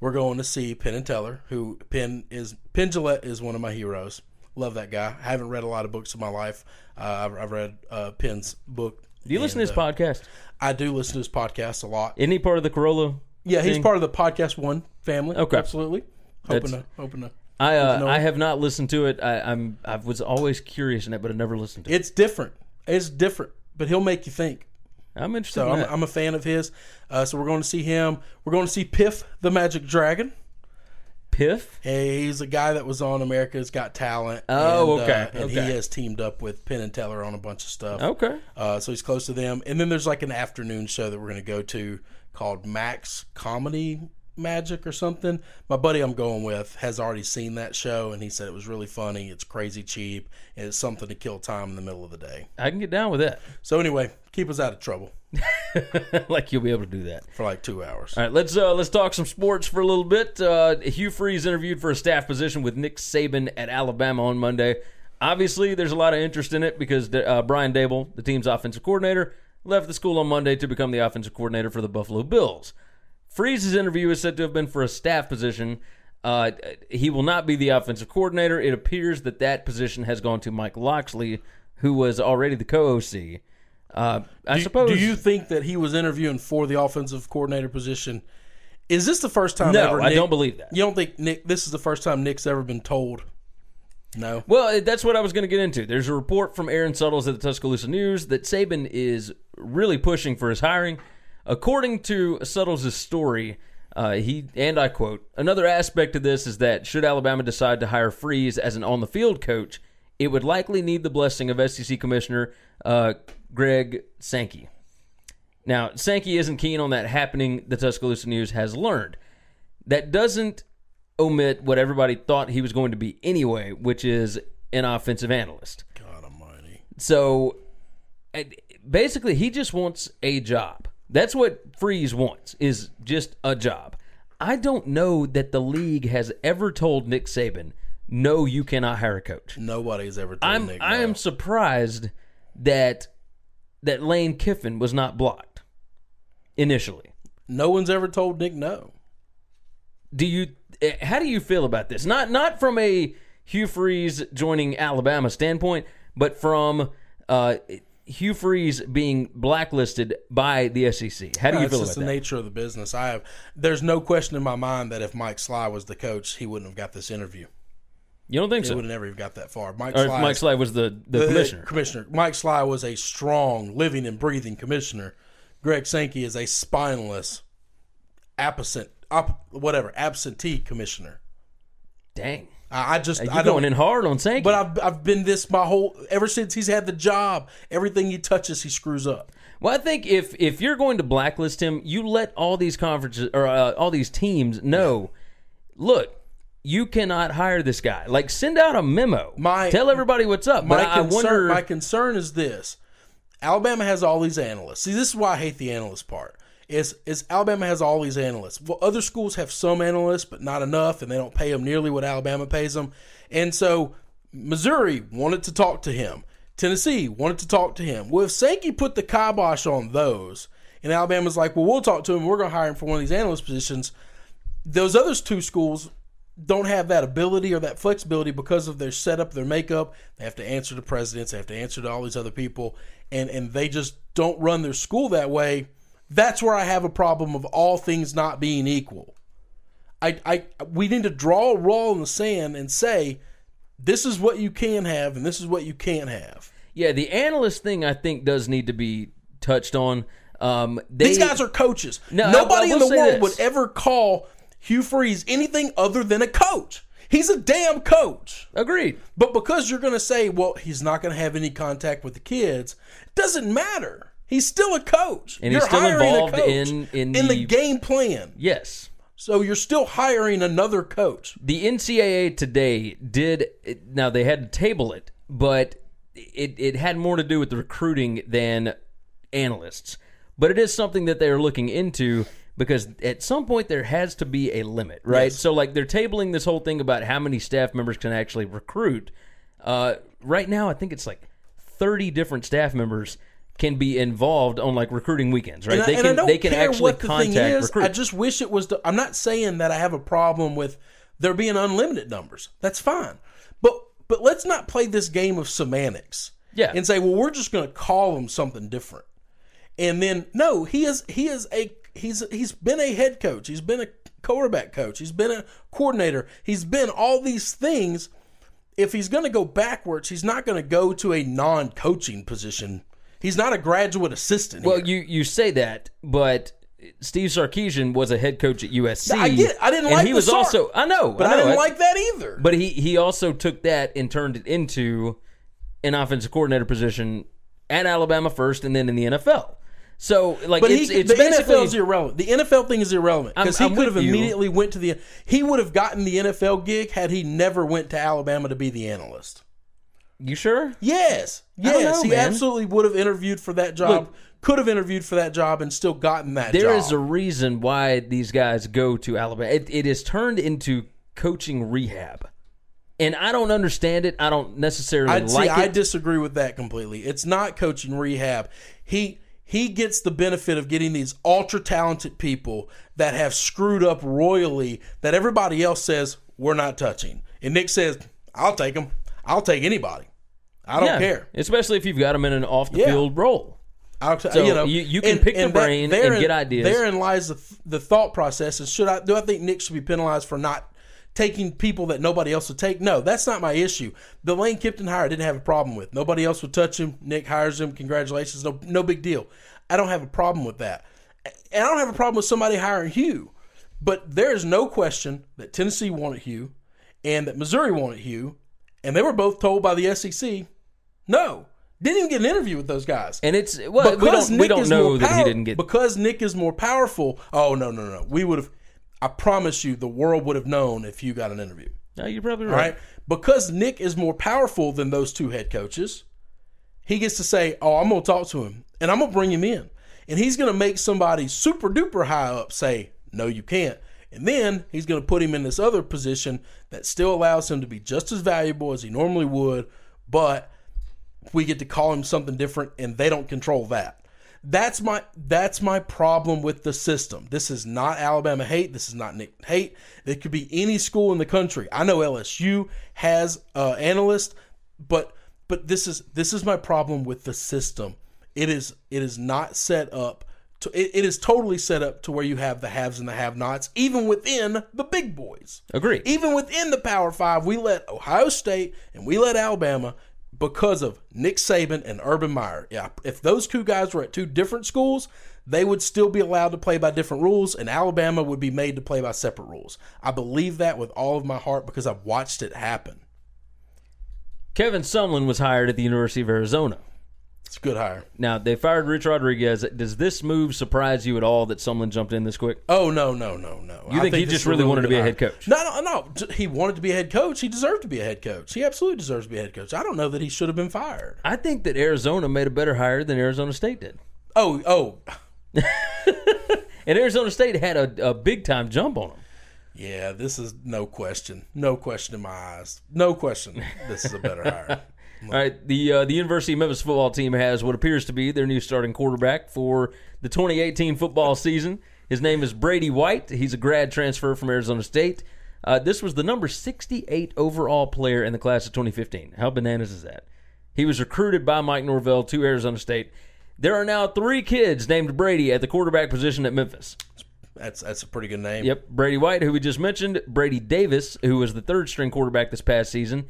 We're going to see Penn and Teller, who Penn is Penn Jillette is one of my heroes. Love that guy. I haven't read a lot of books in my life. Uh, I've, I've read uh, Penn's book. Do you listen to and, his uh, podcast? I do listen to his podcast a lot. Isn't he part of the Carolla? Yeah, he's part of the podcast one family. Okay. absolutely. Hoping That's- to, hoping to. I uh, I have not listened to it. I, I'm I was always curious in it, but I never listened to it. It's different. It's different, but he'll make you think. I'm interested. So in I'm. I'm a fan of his. Uh, so we're going to see him. We're going to see Piff the Magic Dragon. Piff. Hey, he's a guy that was on America's Got Talent. Oh, and, okay, Uh, and okay. he has teamed up with Penn and Teller on a bunch of stuff. Okay. Uh, so he's close to them. And then there's like an afternoon show that we're going to go to called Max Comedy Magic or something. My buddy I'm going with has already seen that show, and he said it was really funny. It's crazy cheap, and it's something to kill time in the middle of the day. I can get down with that. So anyway, keep us out of trouble <laughs> like you'll be able to do that. for like two hours. All right, let's uh, let's talk some sports for a little bit. Uh, Hugh Freeze interviewed for a staff position with Nick Saban at Alabama on Monday. Obviously, there's a lot of interest in it because uh, Brian Daboll, the team's offensive coordinator, left the school on Monday to become the offensive coordinator for the Buffalo Bills. Freeze's interview is said to have been for a staff position. Uh, he will not be the offensive coordinator. It appears that that position has gone to Mike Locksley, who was already the co-OC. Uh, I do, suppose. Do you think that he was interviewing for the offensive coordinator position? Is this the first time? No, ever I don't believe that. You don't think Nick? This is the first time Nick's ever been told. No. Well, that's what I was going to get into. There's a report from Aaron Suttles at the Tuscaloosa News that Saban is really pushing for his hiring. According to Suttles' story, uh, he and I quote: "Another aspect of this is that should Alabama decide to hire Freeze as an on-the-field coach, it would likely need the blessing of SEC Commissioner uh, Greg Sankey." Now, Sankey isn't keen on that happening. The Tuscaloosa News has learned that doesn't omit what everybody thought he was going to be anyway, which is an offensive analyst. God Almighty. So basically, he just wants a job. That's what Freeze wants is just a job. I don't know that the league has ever told Nick Saban, "No, you cannot hire a coach." Nobody's ever told I'm Nick. I no. am surprised that that Lane Kiffin was not blocked initially. No one's ever told Nick no. do you eh, how do you feel about this not not from a hugh freeze joining alabama standpoint but from uh, hugh freeze being blacklisted by the sec how do you feel That's feel just about the nature of the business. I have. There's no question in my mind that if Mike Slive was the coach, he wouldn't have got this interview. you don't think He so would have never even got that far. Mike or Slive. mike Slive was the, the, commissioner Commissioner Mike Slive was a strong, living and breathing commissioner. Greg Sankey is a spineless, absent, op, whatever, absentee commissioner. dang I, I just you I don't. going in hard on Sankey. But I've I've been this my whole ever since he's had the job. Everything he touches, he screws up. Well, I think if if you're going to blacklist him, you let all these conferences or uh, all these teams know. Look, you cannot hire this guy. Like, send out a memo. My- Tell everybody what's up. My But I, I wonder. my concern is this: Alabama has all these analysts. See, this is why I hate the analyst part. Is is Alabama has all these analysts? Well, other schools have some analysts, but not enough, and they don't pay them nearly what Alabama pays them. And so, Missouri wanted to talk to him. Tennessee wanted to talk to him. Well, if Sankey put the kibosh on those, and Alabama's like, "Well, we'll talk to him. We're going to hire him for one of these analyst positions," those other two schools don't have that ability or that flexibility because of their setup, their makeup. They have to answer to presidents, they have to answer to all these other people, and and they just don't run their school that way. That's where I have a problem of all things not being equal. I, I we need to draw a roll in the sand and say this is what you can have and this is what you can't have. yeah, the analyst thing I think does need to be touched on. Um, they, These guys are coaches. No, Nobody I in the world this. would ever call Hugh Freeze anything other than a coach. He's a damn coach. Agreed. But because you're going to say, well, he's not going to have any contact with the kids, doesn't matter. He's still a coach. And You're still involved coach in- in the, the- game plan. Yes. So you're still hiring another coach. The NCAA today did now they had to table it, but it it had more to do with the recruiting than analysts. But it is something that they are looking into because at some point there has to be a limit, right? Yes. So like they're tabling this whole thing about how many staff members can actually recruit. Uh, right now, I think it's like thirty different staff members can be involved on like recruiting weekends, right? And, they can I don't they can actually the contact is. recruits. I just wish it was. The, I'm not saying that I have a problem with there being unlimited numbers. That's fine, but but let's not play this game of semantics. Yeah. and say, well, we're just going to call them something different. And then no, he is he is a he's he's been a head coach. He's been a quarterback coach. He's been a coordinator. He's been all these things. If he's going to go backwards, he's not going to go to a non-coaching position. He's not a graduate assistant. Well, here. you you say that, but Steve Sarkisian was a head coach at USC. I get it. I didn't and like he was Sark, also I know, but I, know, didn't like that either. But he he also took that and turned it into an offensive coordinator position at Alabama first, and then in the NFL. So like But it's, he, it's the NFL is irrelevant. The NFL thing is irrelevant because he could have you. immediately went to the. He would have gotten the NFL gig had he never went to Alabama to be the analyst. You sure? Yes, yes, know, he man. absolutely would have interviewed for that job. Look- could have interviewed for that job and still gotten that There job. is a reason why these guys go to Alabama. It, it is turned into coaching rehab, and I don't understand it. I don't necessarily I like see. I disagree with that completely. It's not coaching rehab. He he gets the benefit of getting these ultra talented people that have screwed up royally that everybody else says we're not touching, and Nick says I'll take them. I'll take anybody. I don't Yeah, care. especially if you've got them in an off the Yeah. field role. I'll So you know, you- you can pick the brain and get ideas. Therein lies the, the thought process. And should I do I think Nick should be penalized for not taking people that nobody else would take? No, that's not my issue. The Lane Kiffin hire I didn't have a problem with. Nobody else would touch him. Nick hires him. Congratulations. No, no big deal. I don't have a problem with that. And I don't have a problem with somebody hiring Hugh. But there is no question that Tennessee wanted Hugh and that Missouri wanted Hugh. And they were both told by the SEC, no. Didn't even get an interview with those guys. And it's well, we don't we don't know more that he didn't get. because Nick is more powerful. Oh no no no! We would have. I promise you, the world would have known if you got an interview. No, you're probably right. right, because Nick is more powerful than those two head coaches. He gets to say, "Oh, I'm gonna talk to him, and I'm gonna bring him in, and he's gonna make somebody super duper high up say, no, you can't." And then he's going to put him in this other position that still allows him to be just as valuable as he normally would, but we get to call him something different and they don't control that. That's my that's my problem with the system. This is not Alabama hate. This is not Nick hate. It could be any school in the country. I know LSU has analysts, but but this is this is my problem with the system. It is it is not set up. To, it, it is totally set up to where you have the haves and the have-nots, even within the big boys. Agree. Even within the Power Five, we let Ohio State and we let Alabama because of Nick Saban and Urban Meyer. Yeah, if those two guys were at two different schools, they would still be allowed to play by different rules, and Alabama would be made to play by separate rules. I believe that with all of my heart because I've watched it happen. Kevin Sumlin was hired at the University of Arizona. It's a good hire. Now they fired Rich Rodriguez. Does this move surprise you at all that Sumlin jumped in this quick? Oh no, no, no, no. You I think he just really wanted to be a head coach? No, no, no. He wanted to be a head coach. He deserved to be a head coach. He absolutely deserves to be a head coach. I don't know that he should have been fired. I think that Arizona made a better hire than Arizona State did. Oh, oh, <laughs> And Arizona State had a, a big time jump on them. yeah. This is no question. No question in my eyes. No question. This is a better hire. <laughs> All right, the uh, the University of Memphis football team has what appears to be their new starting quarterback for the 2018 football season. His name is Brady White. He's a grad transfer from Arizona State. Uh, this was the number 68 overall player in the class of 2015. How bananas is that? He was recruited by Mike Norvell to Arizona State. There are now three kids named Brady at the quarterback position at Memphis. That's that's a pretty good name. Yep, Brady White, who we just mentioned, Brady Davis, who was the third string quarterback this past season,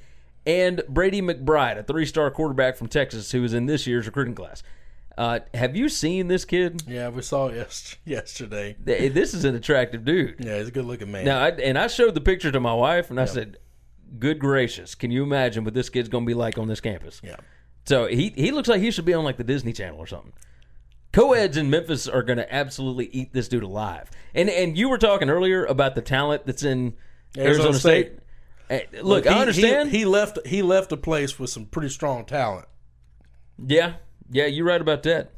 and Brady McBride, a three star quarterback from Texas, who was in this year's recruiting class. Uh, have you seen this kid? Yeah, we saw it yes, <laughs> yesterday. This is an attractive dude. Yeah, he's a good looking man. Now, I, and I showed the picture to my wife, and I said, "Good gracious, can you imagine what this kid's going to be like on this campus?" Yeah. So he he looks like he should be on like the Disney Channel or something. Co-eds in Memphis are going to absolutely eat this dude alive. And and you were talking earlier about the talent that's in Arizona, Arizona State. State. Hey, look, he- I understand. He, he left. He left a place with some pretty strong talent. yeah, yeah, you're right about that.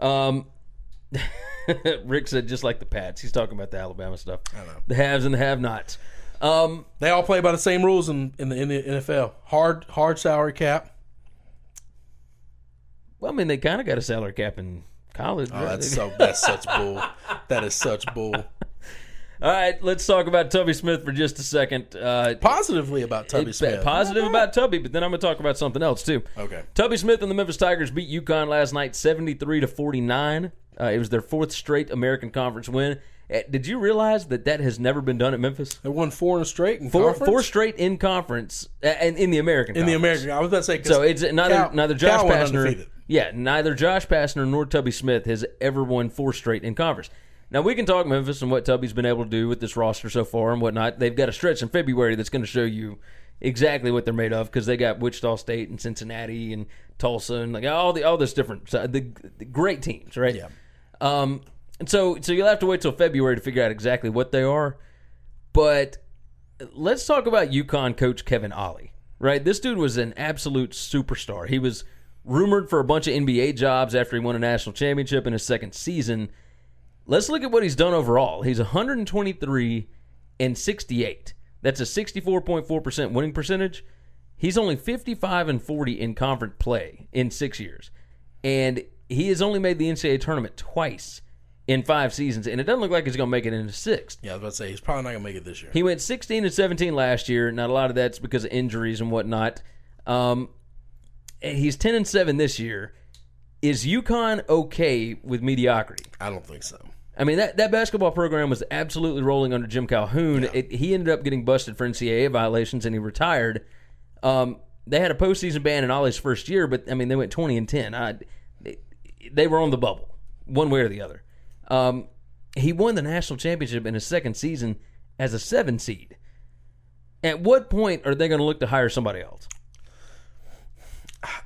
Um, <laughs> Rick said just like the Pats. He's talking about the Alabama stuff. I know. The haves and the have-nots. Um, They all play by the same rules in, in the in the NFL. Hard hard salary cap. well, I mean, they kind of got a salary cap in college. Oh, right? that's <laughs> so that's such bull. That is such bull. All right, let's talk about Tubby Smith for just a second. Uh, Positively about Tubby it's Smith. Positive about Tubby, but then I'm going to talk about something else too. Okay. Tubby Smith and the Memphis Tigers beat UConn last night, 73 to 49. Uh, it was their fourth straight American Conference win. Uh, Did you realize that that has never been done at Memphis? They won four in a straight in Four, conference? four straight in conference, uh, and in the American. in the American. I was about to say 'cause So it's neither Cal- neither Josh Cal went Pastner, yeah, neither Josh Pastner nor Tubby Smith has ever won four straight in conference. Now we can talk Memphis and what Tubby's been able to do with this roster so far and whatnot. They've got a stretch in February that's going to show you exactly what they're made of because they got Wichita State and Cincinnati and Tulsa and like all the all this different so the, the great teams, right? Yeah. Um, and so so you'll have to wait till February to figure out exactly what they are. But let's talk about UConn coach Kevin Ollie. Right, this dude was an absolute superstar. He was rumored for a bunch of NBA jobs after he won a national championship in his second season. Let's look at what he's done overall. He's 123 and 68. That's a 64.4% winning percentage. He's only 55 and 40 in conference play in six years. And he has only made the NCAA tournament twice in five seasons. And it doesn't look like he's going to make it into sixth. Yeah, I was about to say he's probably not gonna make it this year. He went 16 and 17 last year. Not a lot of that's because of injuries and whatnot. Um, and he's 10 and 7 this year. Is UConn okay with mediocrity? I don't think so. I mean, that, that basketball program was absolutely rolling under Jim Calhoun. It, he ended up getting busted for NCAA violations and he retired. Um, they had a postseason ban in Ollie's first year, but I mean, they went 20 and 10. I, they, they were on the bubble, one way or the other. Um, he won the national championship in his second season as a seven seed. At what point are they going to look to hire somebody else?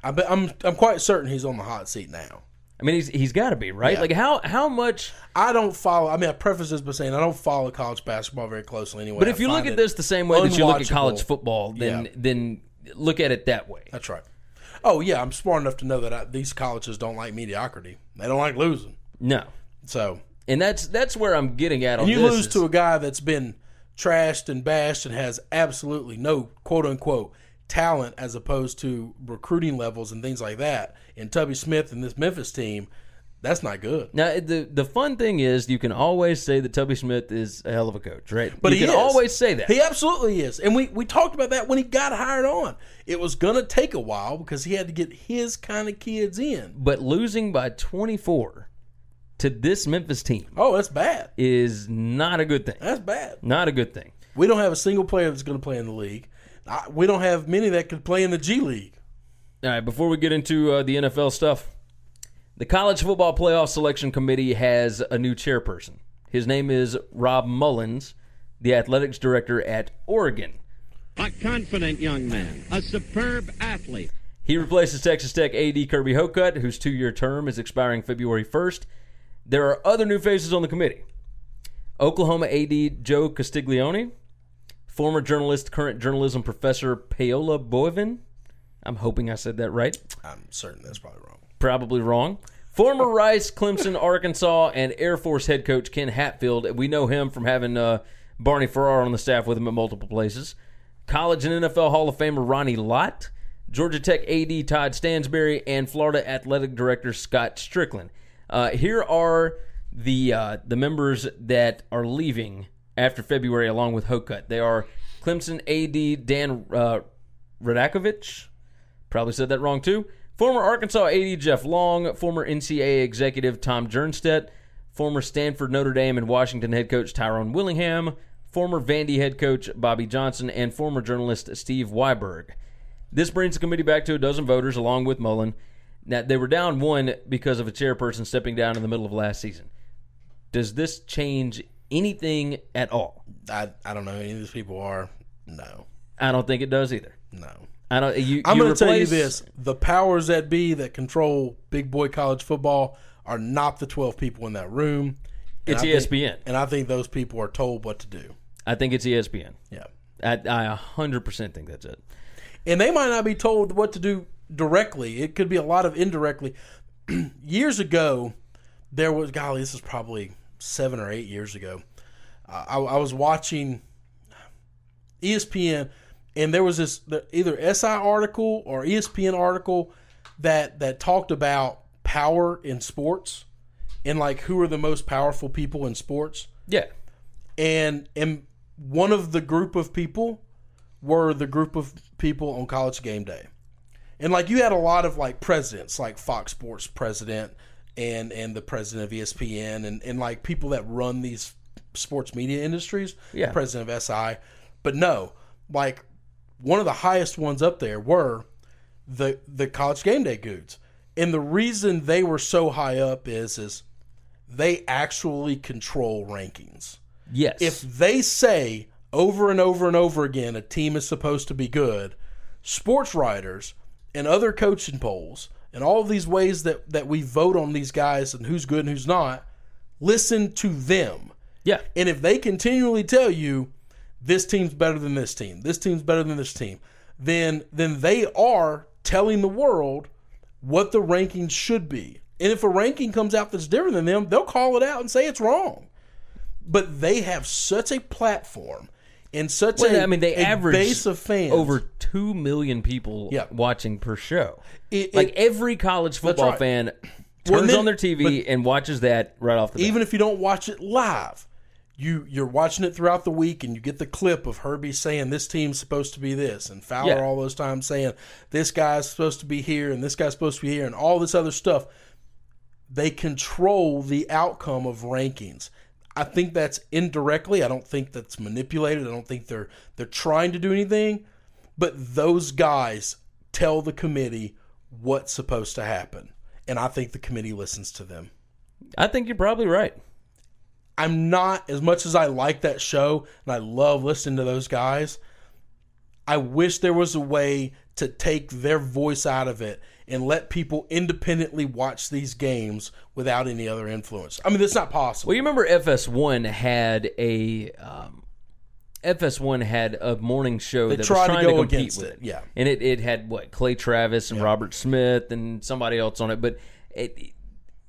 I I'm I'm quite certain he's on the hot seat now. I mean, he's he's got to be right. Yeah. Like how how much? I don't follow. I mean, I preface this by saying I don't follow college basketball very closely anyway. But I if you look at this the same way that you look at college football, then Yeah. then look at it that way. That's right. Oh yeah, I'm smart enough to know that I, these colleges don't like mediocrity. They don't like losing. No, So and that's that's where I'm getting at. On you lose is- to a guy that's been trashed and bashed and has absolutely no quote unquote talent as opposed to recruiting levels and things like that. And Tubby Smith and this Memphis team, that's not good. Now the the fun thing is you can always say that Tubby Smith is a hell of a coach, right? But you he can is. always say that. He absolutely is. And we, we talked about that when he got hired on. It was going to take a while because he had to get his kind of kids in. but losing by 24 to this Memphis team Oh, that's bad. is not a good thing. That's bad. Not a good thing. We don't have a single player that's going to play in the league. I, we don't have many that could play in the G League. All right, before we get into uh, the NFL stuff, the College Football Playoff Selection Committee has a new chairperson. His name is Rob Mullens, the athletics director at Oregon. A confident young man, a superb athlete. He replaces Texas Tech AD Kirby Hocutt, whose two year term is expiring February 1st. There are other new faces on the committee Oklahoma AD Joe Castiglione, former journalist, current journalism professor Paola Boivin. I'm hoping I said that right. I'm certain that's probably wrong. Probably wrong. Former Rice, Clemson, Arkansas, and Air Force head coach Ken Hatfield. We know him from having uh, Barney Farrar on the staff with him at multiple places. College and NFL Hall of Famer Ronnie Lott, Georgia Tech AD Todd Stansbury, and Florida Athletic Director Scott Stricklin. Uh, here are the uh, the members that are leaving after February, along with Hocutt. They are Clemson AD Dan uh, Radakovich. Probably said that wrong too. Former Arkansas AD Jeff Long, former NCAA executive Tom Jernstedt, former Stanford, Notre Dame, and Washington head coach Tyrone Willingham, former Vandy head coach Bobby Johnson, and former journalist Steve Wieberg. This brings the committee back to a dozen voters, along with Mullen. Now, they were down one because of a chairperson stepping down in the middle of last season. Does this change anything at all? I I don't know who any of these people are. No, I don't think it does either. no. I don't. You, I'm you going to tell you this: the powers that be that control big boy college football are not the 12 people in that room. And It's I think- ESPN. and I think those people are told what to do. I think it's ESPN. Yeah, I, I 100% think that's it. and they might not be told what to do directly. It could be a lot of indirectly. <clears throat> years ago, there was golly, this is probably seven or eight years ago. Uh, I, I was watching ESPN, and there was this either SI article or ESPN article that that talked about power in sports and like who are the most powerful people in sports Yeah. and and one of the group of people were the group of people on college game day and like you had a lot of like presidents like fox sports president and and the president of espn and and like people that run these sports media industries Yeah. president of si but no like one of the highest ones up there were the the college game day goods and the reason they were so high up is is they actually control rankings Yes. if they say over and over and over again a team is supposed to be good, sports writers and other coaching polls and all of these ways that, that we vote on these guys and who's good and who's not, listen to them. yeah. And if they continually tell you this team's better than this team, this team's better than this team, then then they are telling the world what the rankings should be. And if a ranking comes out that's different than them, they'll call it out and say it's wrong. But they have such a platform and such Well, a, I mean, they average base of fans over two million people Yeah. watching per show. It- like it- every college football right. fan Well, turns then- on their TV and watches that right off the bat. even if you don't watch it live you you're watching it throughout the week and you get the clip of Herbie saying this team's supposed to be this and Fowler Yeah. all those times saying this guy's supposed to be here and this guy's supposed to be here and all this other stuff they control the outcome of rankings I think that's indirectly I don't think that's manipulated I don't think they're they're trying to do anything but those guys tell the committee what's supposed to happen and I think the committee listens to them I think you're probably right. I'm not as much as I like that show and I love listening to those guys. I wish there was a way to take their voice out of it and let people independently watch these games without any other influence. I mean, that's not possible. Well, you remember FS1 had a um, FS1 had a morning show They that tried was to trying go to compete against with it, yeah. and it, it had what Clay Travis and Robert Smith and somebody else on it, but it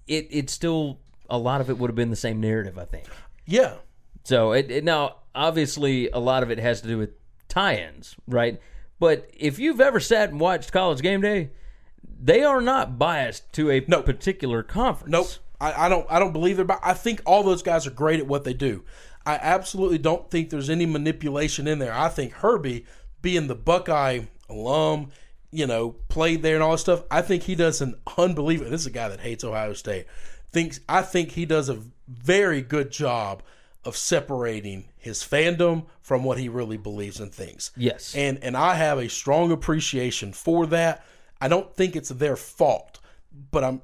it it still a lot of it would have been the same narrative, I think. yeah. So it, it now obviously a lot of it has to do with tie-ins, right? But if you've ever sat and watched College Game Day, they are not biased to a Nope. particular conference. Nope. I, I don't. I don't believe they're. bi- I think all those guys are great at what they do. I absolutely don't think there's any manipulation in there. I think Herbie, being the Buckeye alum, you know, played there and all that stuff. I think he does an unbelievable. This is a guy that hates Ohio State. Thinks I think he does a very good job of separating his fandom from what he really believes and thinks. Yes. And and I have a strong appreciation for that. I don't think it's their fault, but I'm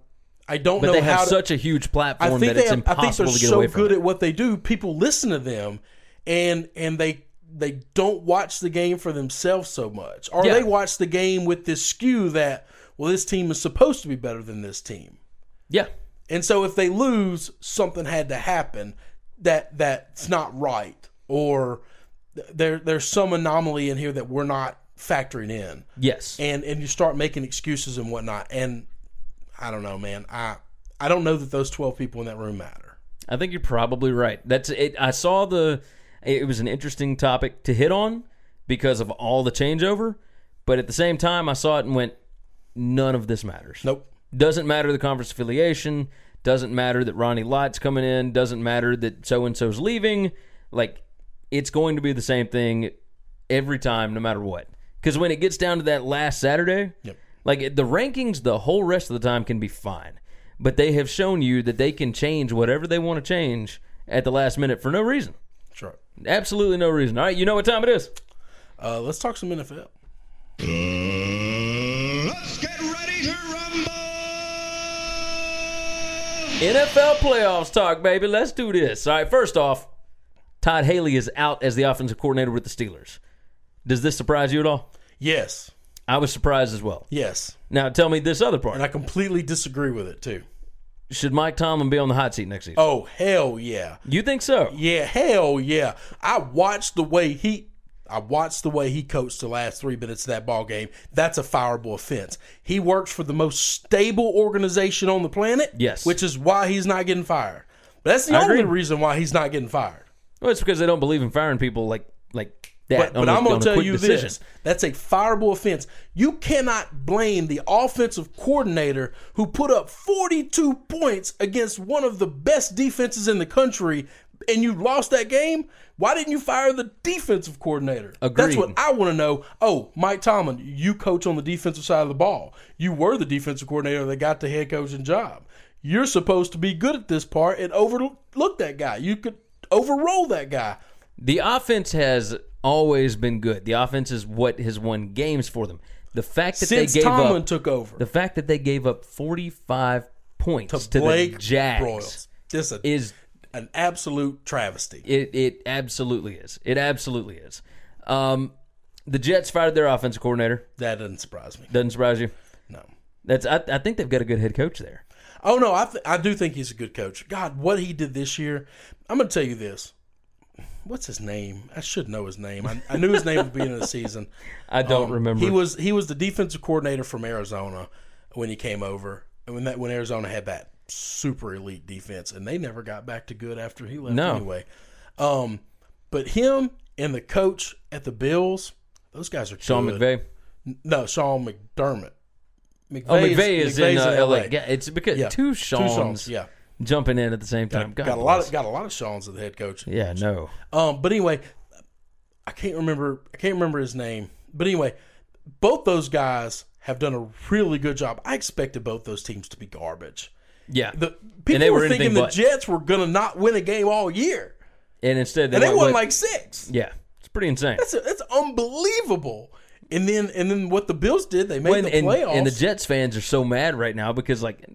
I don't But know they how have to, such a huge platform I think that it's have, I think impossible they're to get so away from. good it. at what they do. People listen to them, and and they they don't watch the game for themselves so much, or Yeah. they watch the game with this skew that well, this team is supposed to be better than this team. Yeah. And so if they lose, something had to happen that that's not right, or th- there there's some anomaly in here that we're not factoring in. Yes. And and you start making excuses and whatnot. And I don't know, man. I I don't know that those twelve people in that room matter. I think you're probably right. That's it. I saw the. It was an interesting topic to hit on because of all the changeover, but at the same time, I saw it and went, none of this matters. Nope. Doesn't matter the conference affiliation. Doesn't matter that Ronnie Lott's coming in. Doesn't matter that so and so's leaving. Like, it's going to be the same thing every time, no matter what. Because when it gets down to that last Saturday, Yep. like the rankings, the whole rest of the time can be fine. But they have shown you that they can change whatever they want to change at the last minute for no reason. That's right. Absolutely no reason. All right, you know what time it is. Uh, let's talk some NFL. Let's get ready to rumble. NFL playoffs talk, baby. Let's do this. All right, first off, Todd Haley is out as the offensive coordinator with the Steelers. Does this surprise you at all? Yes. I was surprised as well. Yes. Now tell me this other part. And. I completely disagree with it too. Should Mike Tomlin be on the hot seat next season? Oh hell yeah. You think so? Yeah, hell yeah. I watched the way he I watched the way he coached the last three minutes of that ball game. That's a fireable offense. He works for the most stable organization on the planet. Yes. Which is why he's not getting fired. But that's the I only agree. reason why he's not getting fired. Well, it's because they don't believe in firing people like like. But, but I'm going to tell you decision. this. That's a fireable offense. You cannot blame the offensive coordinator who put up 42 points against one of the best defenses in the country and you lost that game. Why didn't you fire the defensive coordinator? That's what I want to know. Oh, Mike Tomlin, you coach on the defensive side of the ball. You were the defensive coordinator that got the head coaching job. You're supposed to be good at this part and overlook that guy. You could overroll that guy. The offense has always been good. The offense is what has won games for them. The fact that Since they gave Tomlin up took over. the fact that they gave up 45 points to, to Blake the Jags Bortles. This a, is an absolute travesty. it it absolutely is. It absolutely is. Um, the Jets fired their offensive coordinator. That doesn't surprise me. Doesn't surprise you. No. That's I, I think they've got a good head coach there. Oh no, I th- I do think he's a good coach. God, what he did this year. I'm going to tell you this. What's his name? I should know his name. I, I knew his name at the beginning of the season. <laughs> I don't Um, remember. He was he was the defensive coordinator from Arizona when he came over, and when that when Arizona had that super elite defense, and they never got back to good after he left No. anyway. Um, but him and the coach at the Bills, those guys are Sean good. McVay. No, Sean McDermott. McVay Oh, McVay is, in, McVay's uh, LA. Yeah, it's because Yeah, two two Sean's, Seans, yeah. Jumping in at the same time. Got, God got a lot bless. of got a lot of Sean's as the head coach. yeah, no. Um, but anyway, I can't remember. I can't remember his name. But anyway, both those guys have done a really good job. I expected both those teams to be garbage. Yeah, The and people they were, were thinking the but. Jets were going to not win a game all year, and instead they and they won like six. yeah, it's pretty insane. That's that's unbelievable. And then and then what the Bills did, they made When- the and, playoffs. and the Jets fans are so mad right now because like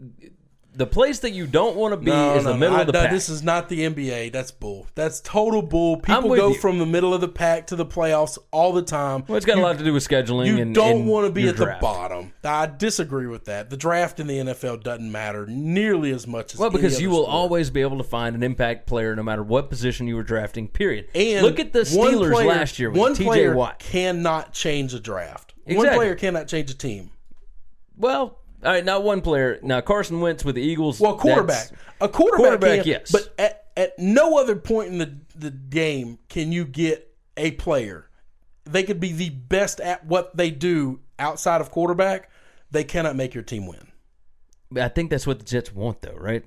the place that you don't want to be No, is no, the middle of the pack. This is not the NBA. That's bull. That's total bull. People go you. from the middle of the pack to the playoffs all the time. well, it's got a lot to do with scheduling. You and, don't and want to be at draft. the bottom. I disagree with that. The draft in the NFL doesn't matter nearly as much as Well, because you will sport. always be able to find an impact player no matter what position you were drafting. Period. And look at the Steelers player- last year with one T.J. player Watt. cannot change a draft. One player cannot change a team. Well, all right, not one player. Now Carson Wentz with the Eagles. Well, quarterback. A quarterback, Quarterback, can, yes. But at, at no other point in the, the game can you get a player. They could be the best at what they do outside of quarterback. They cannot make your team win. I think that's what the Jets want, though, right?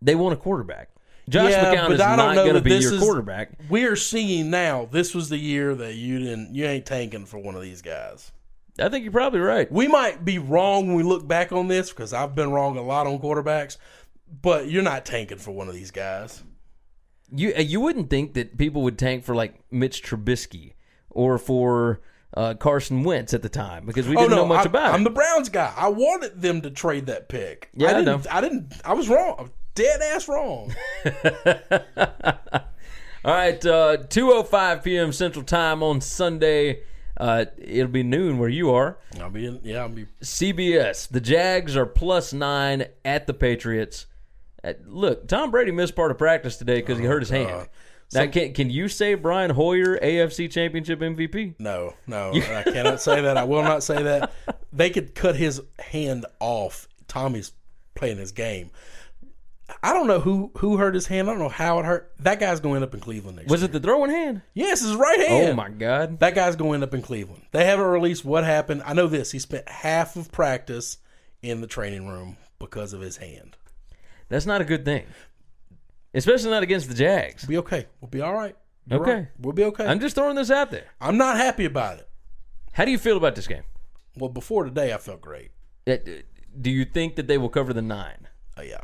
They want a quarterback. Josh Yeah, McCown is I don't not going to be your is- quarterback. We are seeing now. This was the year that you didn't. You ain't tanking for one of these guys. I think you're probably right. We might be wrong when we look back on this because I've been wrong a lot on quarterbacks. But you're not tanking for one of these guys. You uh, you wouldn't think that people would tank for like Mitch Trubisky or for uh, Carson Wentz at the time because we didn't know much Oh, I, about I'm it. the Browns guy. I wanted them to trade that pick. Yeah, I I didn't. know. I, didn't. I was wrong. I was dead ass wrong. <laughs> All right, uh, 2:05 p.m. Central Time on Sunday. Uh, it'll be noon where you are. I'll be in, yeah, I'll be CBS. The Jags are plus nine at the Patriots. Uh, look, Tom Brady missed part of practice today because he hurt his hand. Now, can can you say Brian Hoyer AFC Championship MVP? No, no, <laughs> I cannot say that. I will not say that. They could cut his hand off. Tommy's playing his game. I don't know who who hurt his hand. I don't know how it hurt. That guy's going to end up in Cleveland next Was year. it the throwing hand? Yes, his right hand. Oh my God! That guy's going to end up in Cleveland. They haven't released what happened. I know this. He spent half of practice in the training room because of his hand. That's not a good thing, especially not against the Jags. We'll be okay. We'll be all right. You're Okay. right. We'll be okay. I'm just throwing this out there. I'm not happy about it. How do you feel about this game? Well, before today, I felt great. Uh, Do you think that they will cover the nine? Uh, yeah,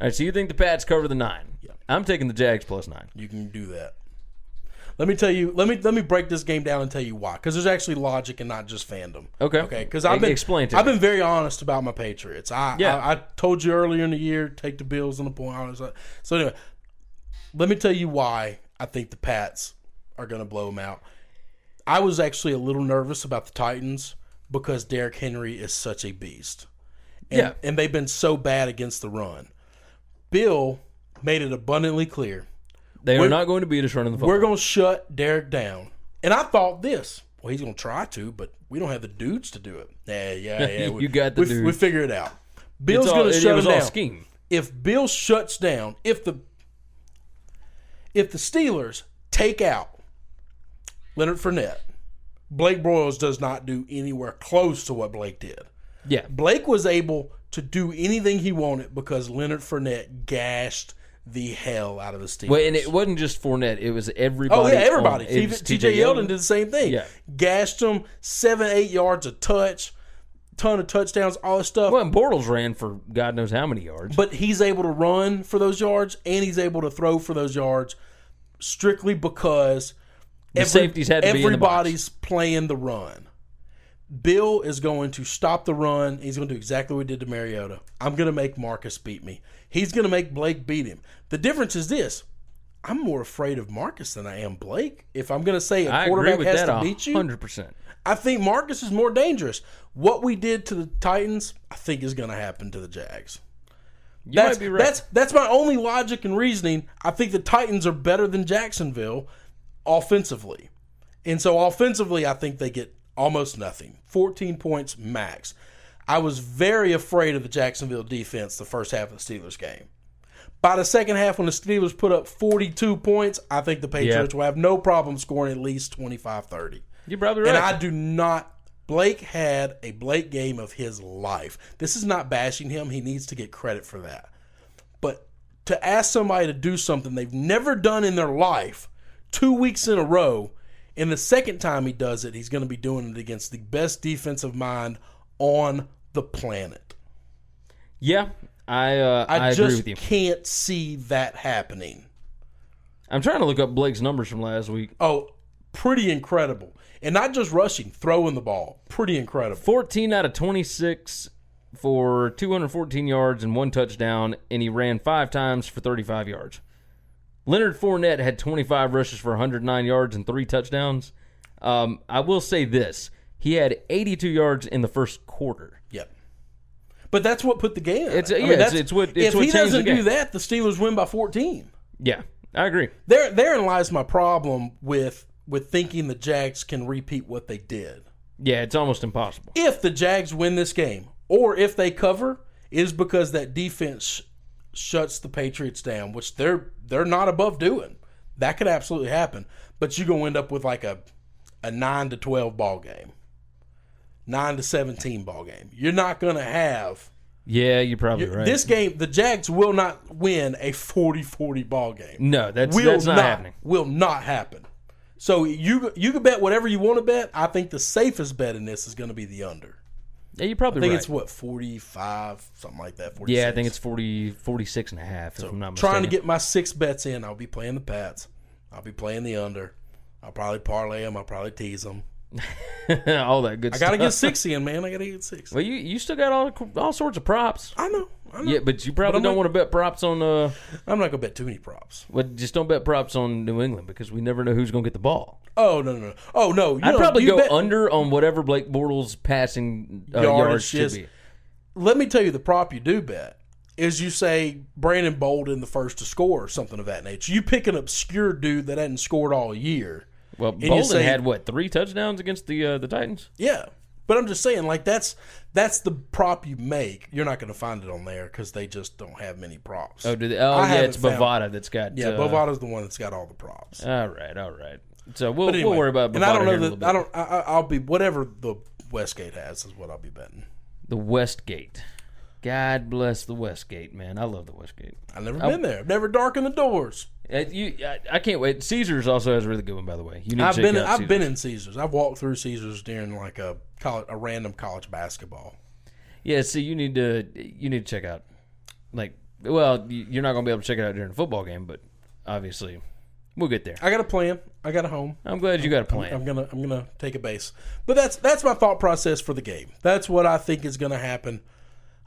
All right, so you think the Pats cover the nine? Yeah. I'm taking the Jags plus nine. you can do that. Let me tell you. Let me let me break this game down and tell you why. Because there's actually logic and not just fandom. Okay. Okay. Because I've been Explain to I've me. been very honest about my Patriots. I, Yeah. I I told you earlier in the year take the Bills on the point. So anyway, let me tell you why I think the Pats are going to blow them out. I was actually a little nervous about the Titans because Derrick Henry is such a beast. And, Yeah. and they've been so bad against the run. Bill made it abundantly clear They are We're- not going to beat us running the football. we're going to shut Derrick down. And I thought this. Well, he's going to try to, but we don't have the dudes to do it. Yeah, yeah, <laughs> yeah. You we, got the we, dudes. We figure it out. Bill's going it- to it shut all down. scheme. If Bill shuts down, if the if the Steelers take out Leonard Fournette, Blake Bortles does not do anywhere close to what Blake did. yeah. Blake was able to do anything he wanted because Leonard Fournette gashed the hell out of the Steelers. Well, and it wasn't just Fournette; it was everybody. Oh yeah, everybody. on- TJ Yeldon did the same thing. Yeah. gashed him seven, eight yards a touch, ton of touchdowns, all this stuff. Well, and Bortles ran for God knows how many yards. but he's able to run for those yards and he's able to throw for those yards strictly because The safeties had to be in the box. everybody's playing the run. Bill is going to stop the run. He's going to do exactly what he did to Mariota. I'm going to make Marcus beat me. He's going to make Blake beat him. The difference is this. I'm more afraid of Marcus than I am Blake. If I'm going to say a I quarterback has to a beat you, hundred percent. I think Marcus is more dangerous. What we did to the Titans, I think is going to happen to the Jags. You that's, might be right. That's that's my only logic and reasoning. I think the Titans are better than Jacksonville offensively. And so offensively, I think they get almost nothing. 14 points max. I was very afraid of the Jacksonville defense the first half of the Steelers game. By the second half, when the Steelers put up 42 points, I think the Patriots will have no problem scoring at least 25 30. You're probably right. And I do not. Blake had a Blake game of his life. This is not bashing him. He needs to get credit for that. But to ask somebody to do something they've never done in their life two weeks in a row, and the second time he does it, he's going to be doing it against the best defensive mind on the planet. yeah, I uh, I, I, agree just with you. can't see that happening. I'm trying to look up Blake's numbers from last week. Oh, pretty incredible. And not just rushing, throwing the ball. Pretty incredible. 14 out of 26 for 214 yards and one touchdown, and he ran five times for 35 yards. Leonard Fournette had 25 rushes for 109 yards and three touchdowns. Um, I will say this: he had 82 yards in the first quarter. Yep. But that's what put the game. It's- I yeah, mean, it's- it's what- it's if what he doesn't do that, the Steelers win by 14. Yeah, I agree. There, therein lies my problem with with thinking the Jags can repeat what they did. Yeah, it's almost impossible. If the Jags win this game, or if they cover, is because that defense shuts the Patriots down, which they're they're not above doing. That could absolutely happen. But you're gonna end up with like a a nine to twelve ball game, nine to seventeen ball game. You're not gonna have Yeah, you're probably right. This game, the Jags will not win a 40-40 ball game. no, that's will that's not, happening. Will not happen. So you you can bet whatever you want to bet. I think the safest bet in this is going to be the under. Yeah, you're probably I think right. it's what 45 something like that. 46. yeah, I think it's 40, 46 and a half. If I'm not trying to get my six bets in. I'll be playing the Pats. I'll be playing the under. I'll probably parlay them. I'll probably tease them. <laughs> all that good I stuff. got to get six in, man. I got to get six. Well, you you still got all all sorts of props. I know. Yeah, but you probably I'm don't not- want to bet props on. Uh, I'm not gonna bet too many props. well, just don't bet props on New England because we never know who's going to get the ball. Oh no no no! Oh no! You I'd know, probably go bet- under on whatever Blake Bortles passing uh, yards should be. Let me tell you the prop you do bet is you say Brandon Bolden the first to score or something of that nature. You pick an obscure dude that hadn't scored all year. Well, and Bolden say- had what three touchdowns against the uh, the Titans? Yeah, but I'm just saying like that's that's the prop you make. You're not going to find it on there because they just don't have many props. Oh, do they, oh I yeah, it's found- that's got. Yeah, uh, Bovada's the one that's got all the props. All right, all right. So we'll anyway, we'll worry about. Bovada and I don't know that I don't. I, I- I'll be whatever the Westgate has is what I'll be betting. The Westgate. God bless the Westgate, man. I love the Westgate. I've never I- been there. I've never darkened the doors. You, I, I can't wait. Caesars also has a really good one, by the way. You need I've to check been out I've Caesars. been in Caesars. I've walked through Caesars during like a college, a random college basketball. Yeah, see, you need to you need to check out. Like, well, you- you're not going to be able to check it out during a football game, but obviously, we'll get there. I got a plan. I got a home. I'm glad you got a plan. I'm gonna I'm gonna take a base. But that's that's my thought process for the game. That's what I think is gonna happen.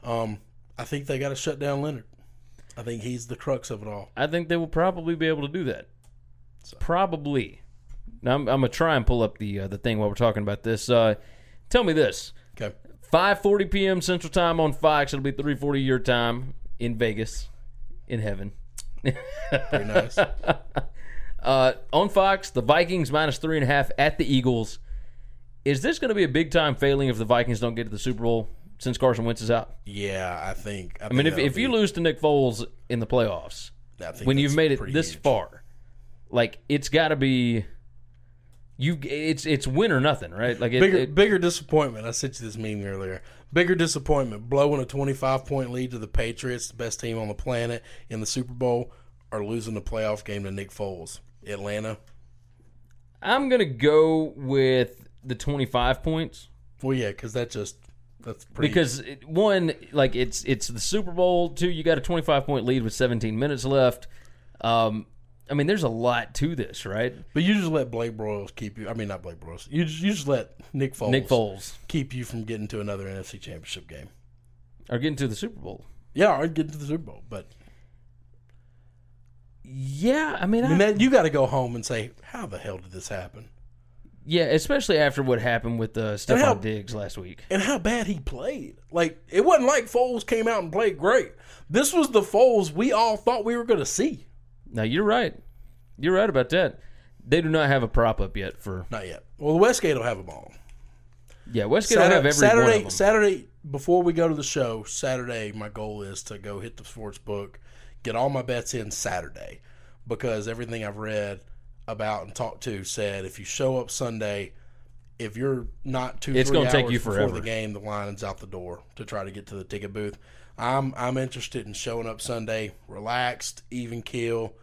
Um, I think they got to shut down Leonard. I think he's the crux of it all. I think they will probably be able to do that. Probably. Now I'm, I'm gonna try and pull up the uh, the thing while we're talking about this. Uh, tell me this: Okay. 5:40 p.m. Central Time on Fox. It'll be 3:40 your time in Vegas, in heaven. Very nice. <laughs> Uh, on Fox, the Vikings minus three and a half at the Eagles. Is this going to be a big time failing if the Vikings don't get to the Super Bowl since Carson Wentz is out? Yeah, I think. I, I mean, if, if you lose to Nick Foles in the playoffs, when you've made it this huge. far, like it's got to be you. It's it's win or nothing, right? Like it, bigger it- bigger disappointment. I sent you this meme earlier. Bigger disappointment: blowing a 25 point lead to the Patriots, the best team on the planet, in the Super Bowl, or losing the playoff game to Nick Foles, Atlanta. I'm gonna go with the 25 points. Well, yeah, because that just that's pretty. because it, one, like it's it's the Super Bowl. Two, you got a 25 point lead with 17 minutes left. Um, I mean, there's a lot to this, right? but you just let Blake Bortles keep you. I mean, not Blake Bortles. You just, you just let Nick Foles, Nick Foles keep you from getting to another NFC Championship game. or getting to the Super Bowl. Yeah, I'd get to the Super Bowl, but Yeah, I mean, I I, that, you got to go home and say, "How the hell did this happen?" Yeah, especially after what happened with uh, how- Stefon Diggs last week. and how bad he played. Like it wasn't like Foles came out and played great. This was the Foles we all thought we were going to see. Now you're right. You're right about that. They do not have a prop up yet for Not yet. Well, the Westgate will have them all. yeah. Westgate will have every Saturday, one of them. Saturday before we go to the show. Saturday, my goal is to go hit the sports book, get all my bets in Saturday, because everything I've read about and talked to said if you show up Sunday, if you're not two, It's three gonna take you before forever. the game, the line is out the door to try to get to the ticket booth. I'm I'm interested in showing up Sunday, relaxed, even keel.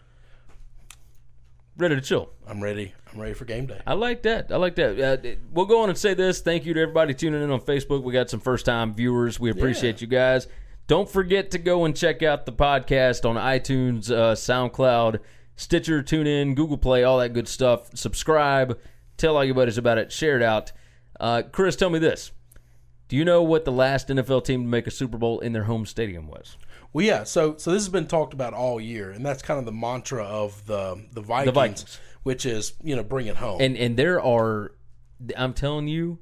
Ready to chill. I'm ready. I'm ready for game day. I like that. I like that. Uh, we'll go on and say this. Thank you to everybody tuning in on Facebook. We got some first time viewers. We appreciate you guys. Don't forget to go and check out the podcast on iTunes, uh, SoundCloud, Stitcher, TuneIn, Google Play, all that good stuff. Subscribe. Tell all your buddies about it. Share it out. Uh, Chris, tell me this. Do you know what the last NFL team to make a Super Bowl in their home stadium was? Well, yeah. So, so this has been talked about all year, and that's kind of the mantra of the the Vikings, Vikings. which is you know bring it home. And and there are, I'm telling you,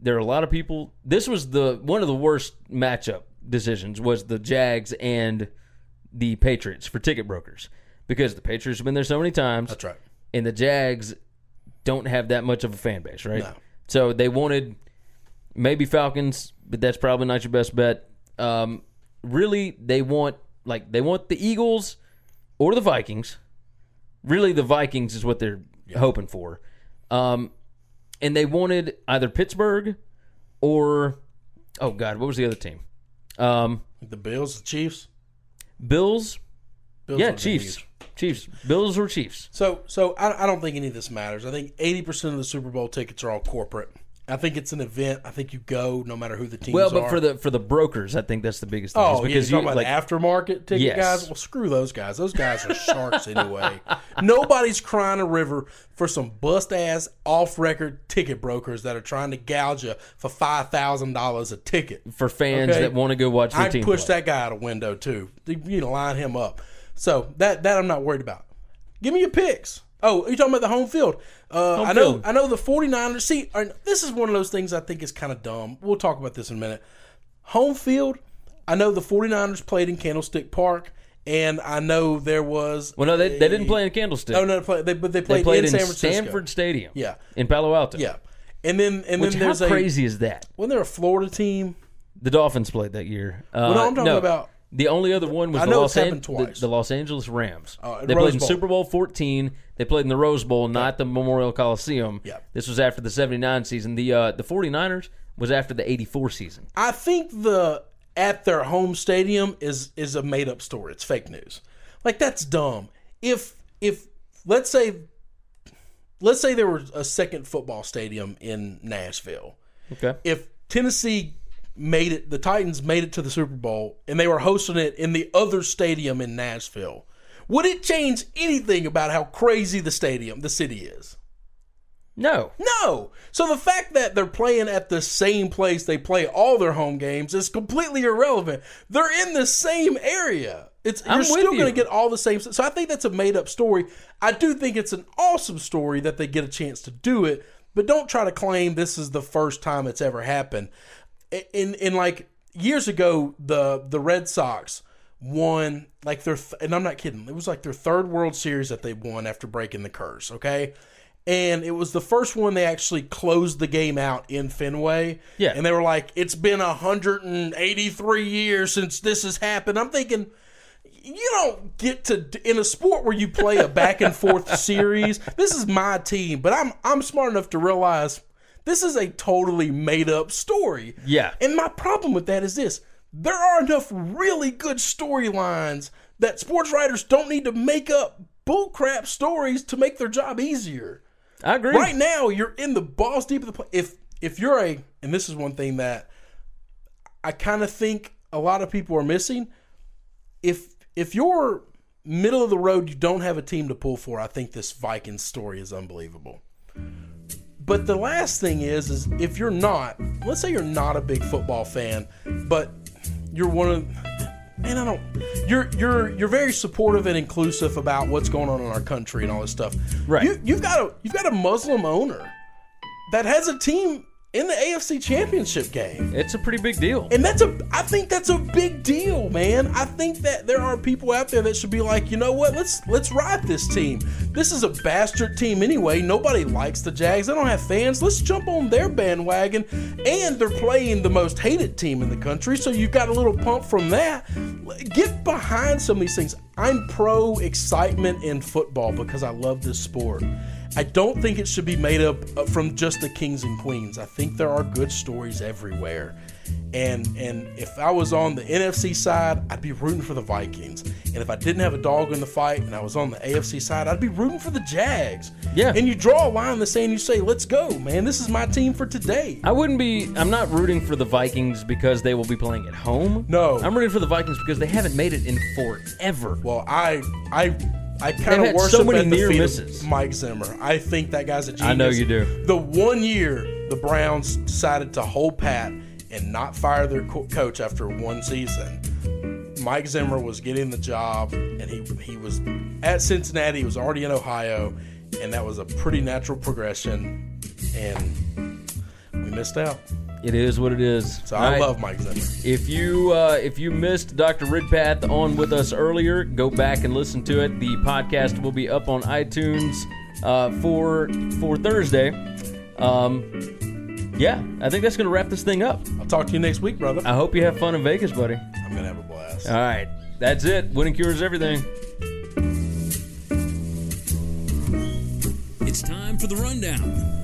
there are a lot of people. This was the one of the worst matchup decisions was the Jags and the Patriots for ticket brokers because the Patriots have been there so many times. that's right. and the Jags don't have that much of a fan base, right? No. So they wanted maybe Falcons, but that's probably not your best bet. Um, really, they want like they want the Eagles or the Vikings. Really, the Vikings is what they're hoping for. Um, and they wanted either Pittsburgh or oh god, what was the other team? Um, The Bills, the Chiefs. Bills. Bills yeah, Chiefs. Chiefs. Bills or Chiefs. So, so I, I don't think any of this matters. I think eighty percent of the Super Bowl tickets are all corporate, I think it's an event. I think you go no matter who the teams Well, but are. for the for the brokers, I think that's the biggest thing. Oh, because because you about like the aftermarket ticket Yes. guys. Well, screw those guys. Those guys are sharks anyway. <laughs> Nobody's crying a river for some bust ass off record ticket brokers that are trying to gouge you for five thousand dollars a ticket. for fans Okay. that want to go watch I team. push play. that guy out a window too. You know, line him up. So that that I'm not worried about. Give me your picks. Oh, you talking about the home field? Uh, Home I know. field. I know the 49ers. See, this is one of those things I think is kind of dumb. We'll talk about this in a minute. Home field. I know the 49ers played in Candlestick Park, and I know there was. Well, no, they, they didn't play in Candlestick. No, no, they, they, but they played, they played in, in, San Francisco. Stanford Stadium. Yeah. in Palo Alto. Yeah, and then and Which then how there's a crazy is that? Wasn't there a Florida team? The Dolphins played that year. Uh, Well, no, I'm talking about- the only other one was I the Los, An- the, the Los Angeles Rams. Oh, they Rose played in Bowl. Super Bowl 14. They played in the Rose Bowl, not the Memorial Coliseum. Yeah. This was after the 79 season. The uh, the 49ers was after the 84 season. I think the at their home stadium is is a made up story. It's fake news. Like that's dumb. If if let's say let's say there was a second football stadium in Nashville. Okay. If Tennessee made it the Titans made it to the Super Bowl and they were hosting it in the other stadium in Nashville, would it change anything about how crazy the stadium, the city is? No. No. So the fact that they're playing at the same place they play all their home games is completely irrelevant. They're in the same area. It's I'm you're still you. going to get all the same. So I think that's a made up story. I do think it's an awesome story that they get a chance to do it, but don't try to claim this is the first time it's ever happened. In in like years ago, the the Red Sox won like their th- and I'm not kidding. It was like their third World Series that they won after breaking the curse. Okay. And it was the first one they actually closed the game out in Fenway. Yeah. And they were like, it's been 183 years since this has happened. I'm thinking, you don't get to in a sport where you play a back and forth <laughs> series. This is my team, but I'm I'm smart enough to realize this is a totally made up story. Yeah. And my problem with that is this: there are enough really good storylines that sports writers don't need to make up bullcrap stories to make their job easier. I agree. Right now, you're in the balls deep of the play. If if you're a, and this is one thing that I kind of think a lot of people are missing. If if you're middle of the road, you don't have a team to pull for. I think this Vikings story is unbelievable. But the last thing is, is if you're not, let's say you're not a big football fan, but you're one of, man, I don't, you're you're you're very supportive and inclusive about what's going on in our country and all this stuff. Right. You, you've got a you've got a Muslim owner that has a team in the AFC Championship game. It's a pretty big deal. And that's a I think that's a big deal, man. I think that there are people out there that should be like, you know what, let's let's ride this team. This is a bastard team anyway. Nobody likes the Jags. They don't have fans. Let's jump on their bandwagon. And they're playing the most hated team in the country, so you've got a little pump from that. Get behind some of these things. I'm pro excitement in football because I love this sport. I don't think it should be made up uh, from just the kings and queens. I think there are good stories everywhere. And and if I was on the NFC side, I'd be rooting for the Vikings. And if I didn't have a dog in the fight and I was on the AFC side, I'd be rooting for the Jags. Yeah. And you draw a line in the sand, you say, "Let's go, man. This is my team for today." I wouldn't be. I'm not rooting for the Vikings because they will be playing at home. No. I'm rooting for the Vikings because they haven't made it in forever. Well, I I I kind of worship so many near feet misses. of Mike Zimmer. I think that guy's a genius. I know you do. The one year the Browns decided to hold pat and not fire their co- coach after one season, Mike Zimmer was getting the job, and he he was at Cincinnati. He was already in Ohio, and that was a pretty natural progression. And we missed out. It is what it is. So I right. love Mike Zimmer. If you uh, if you missed Dr. Ridpath on with us earlier, go back and listen to it. The podcast will be up on iTunes uh, for for Thursday. Um, yeah, I think that's gonna wrap this thing up. I'll talk to you next week, brother. I hope you have fun in Vegas, buddy. I'm gonna have a blast. All right, that's it. Winning cures everything. It's time for the rundown.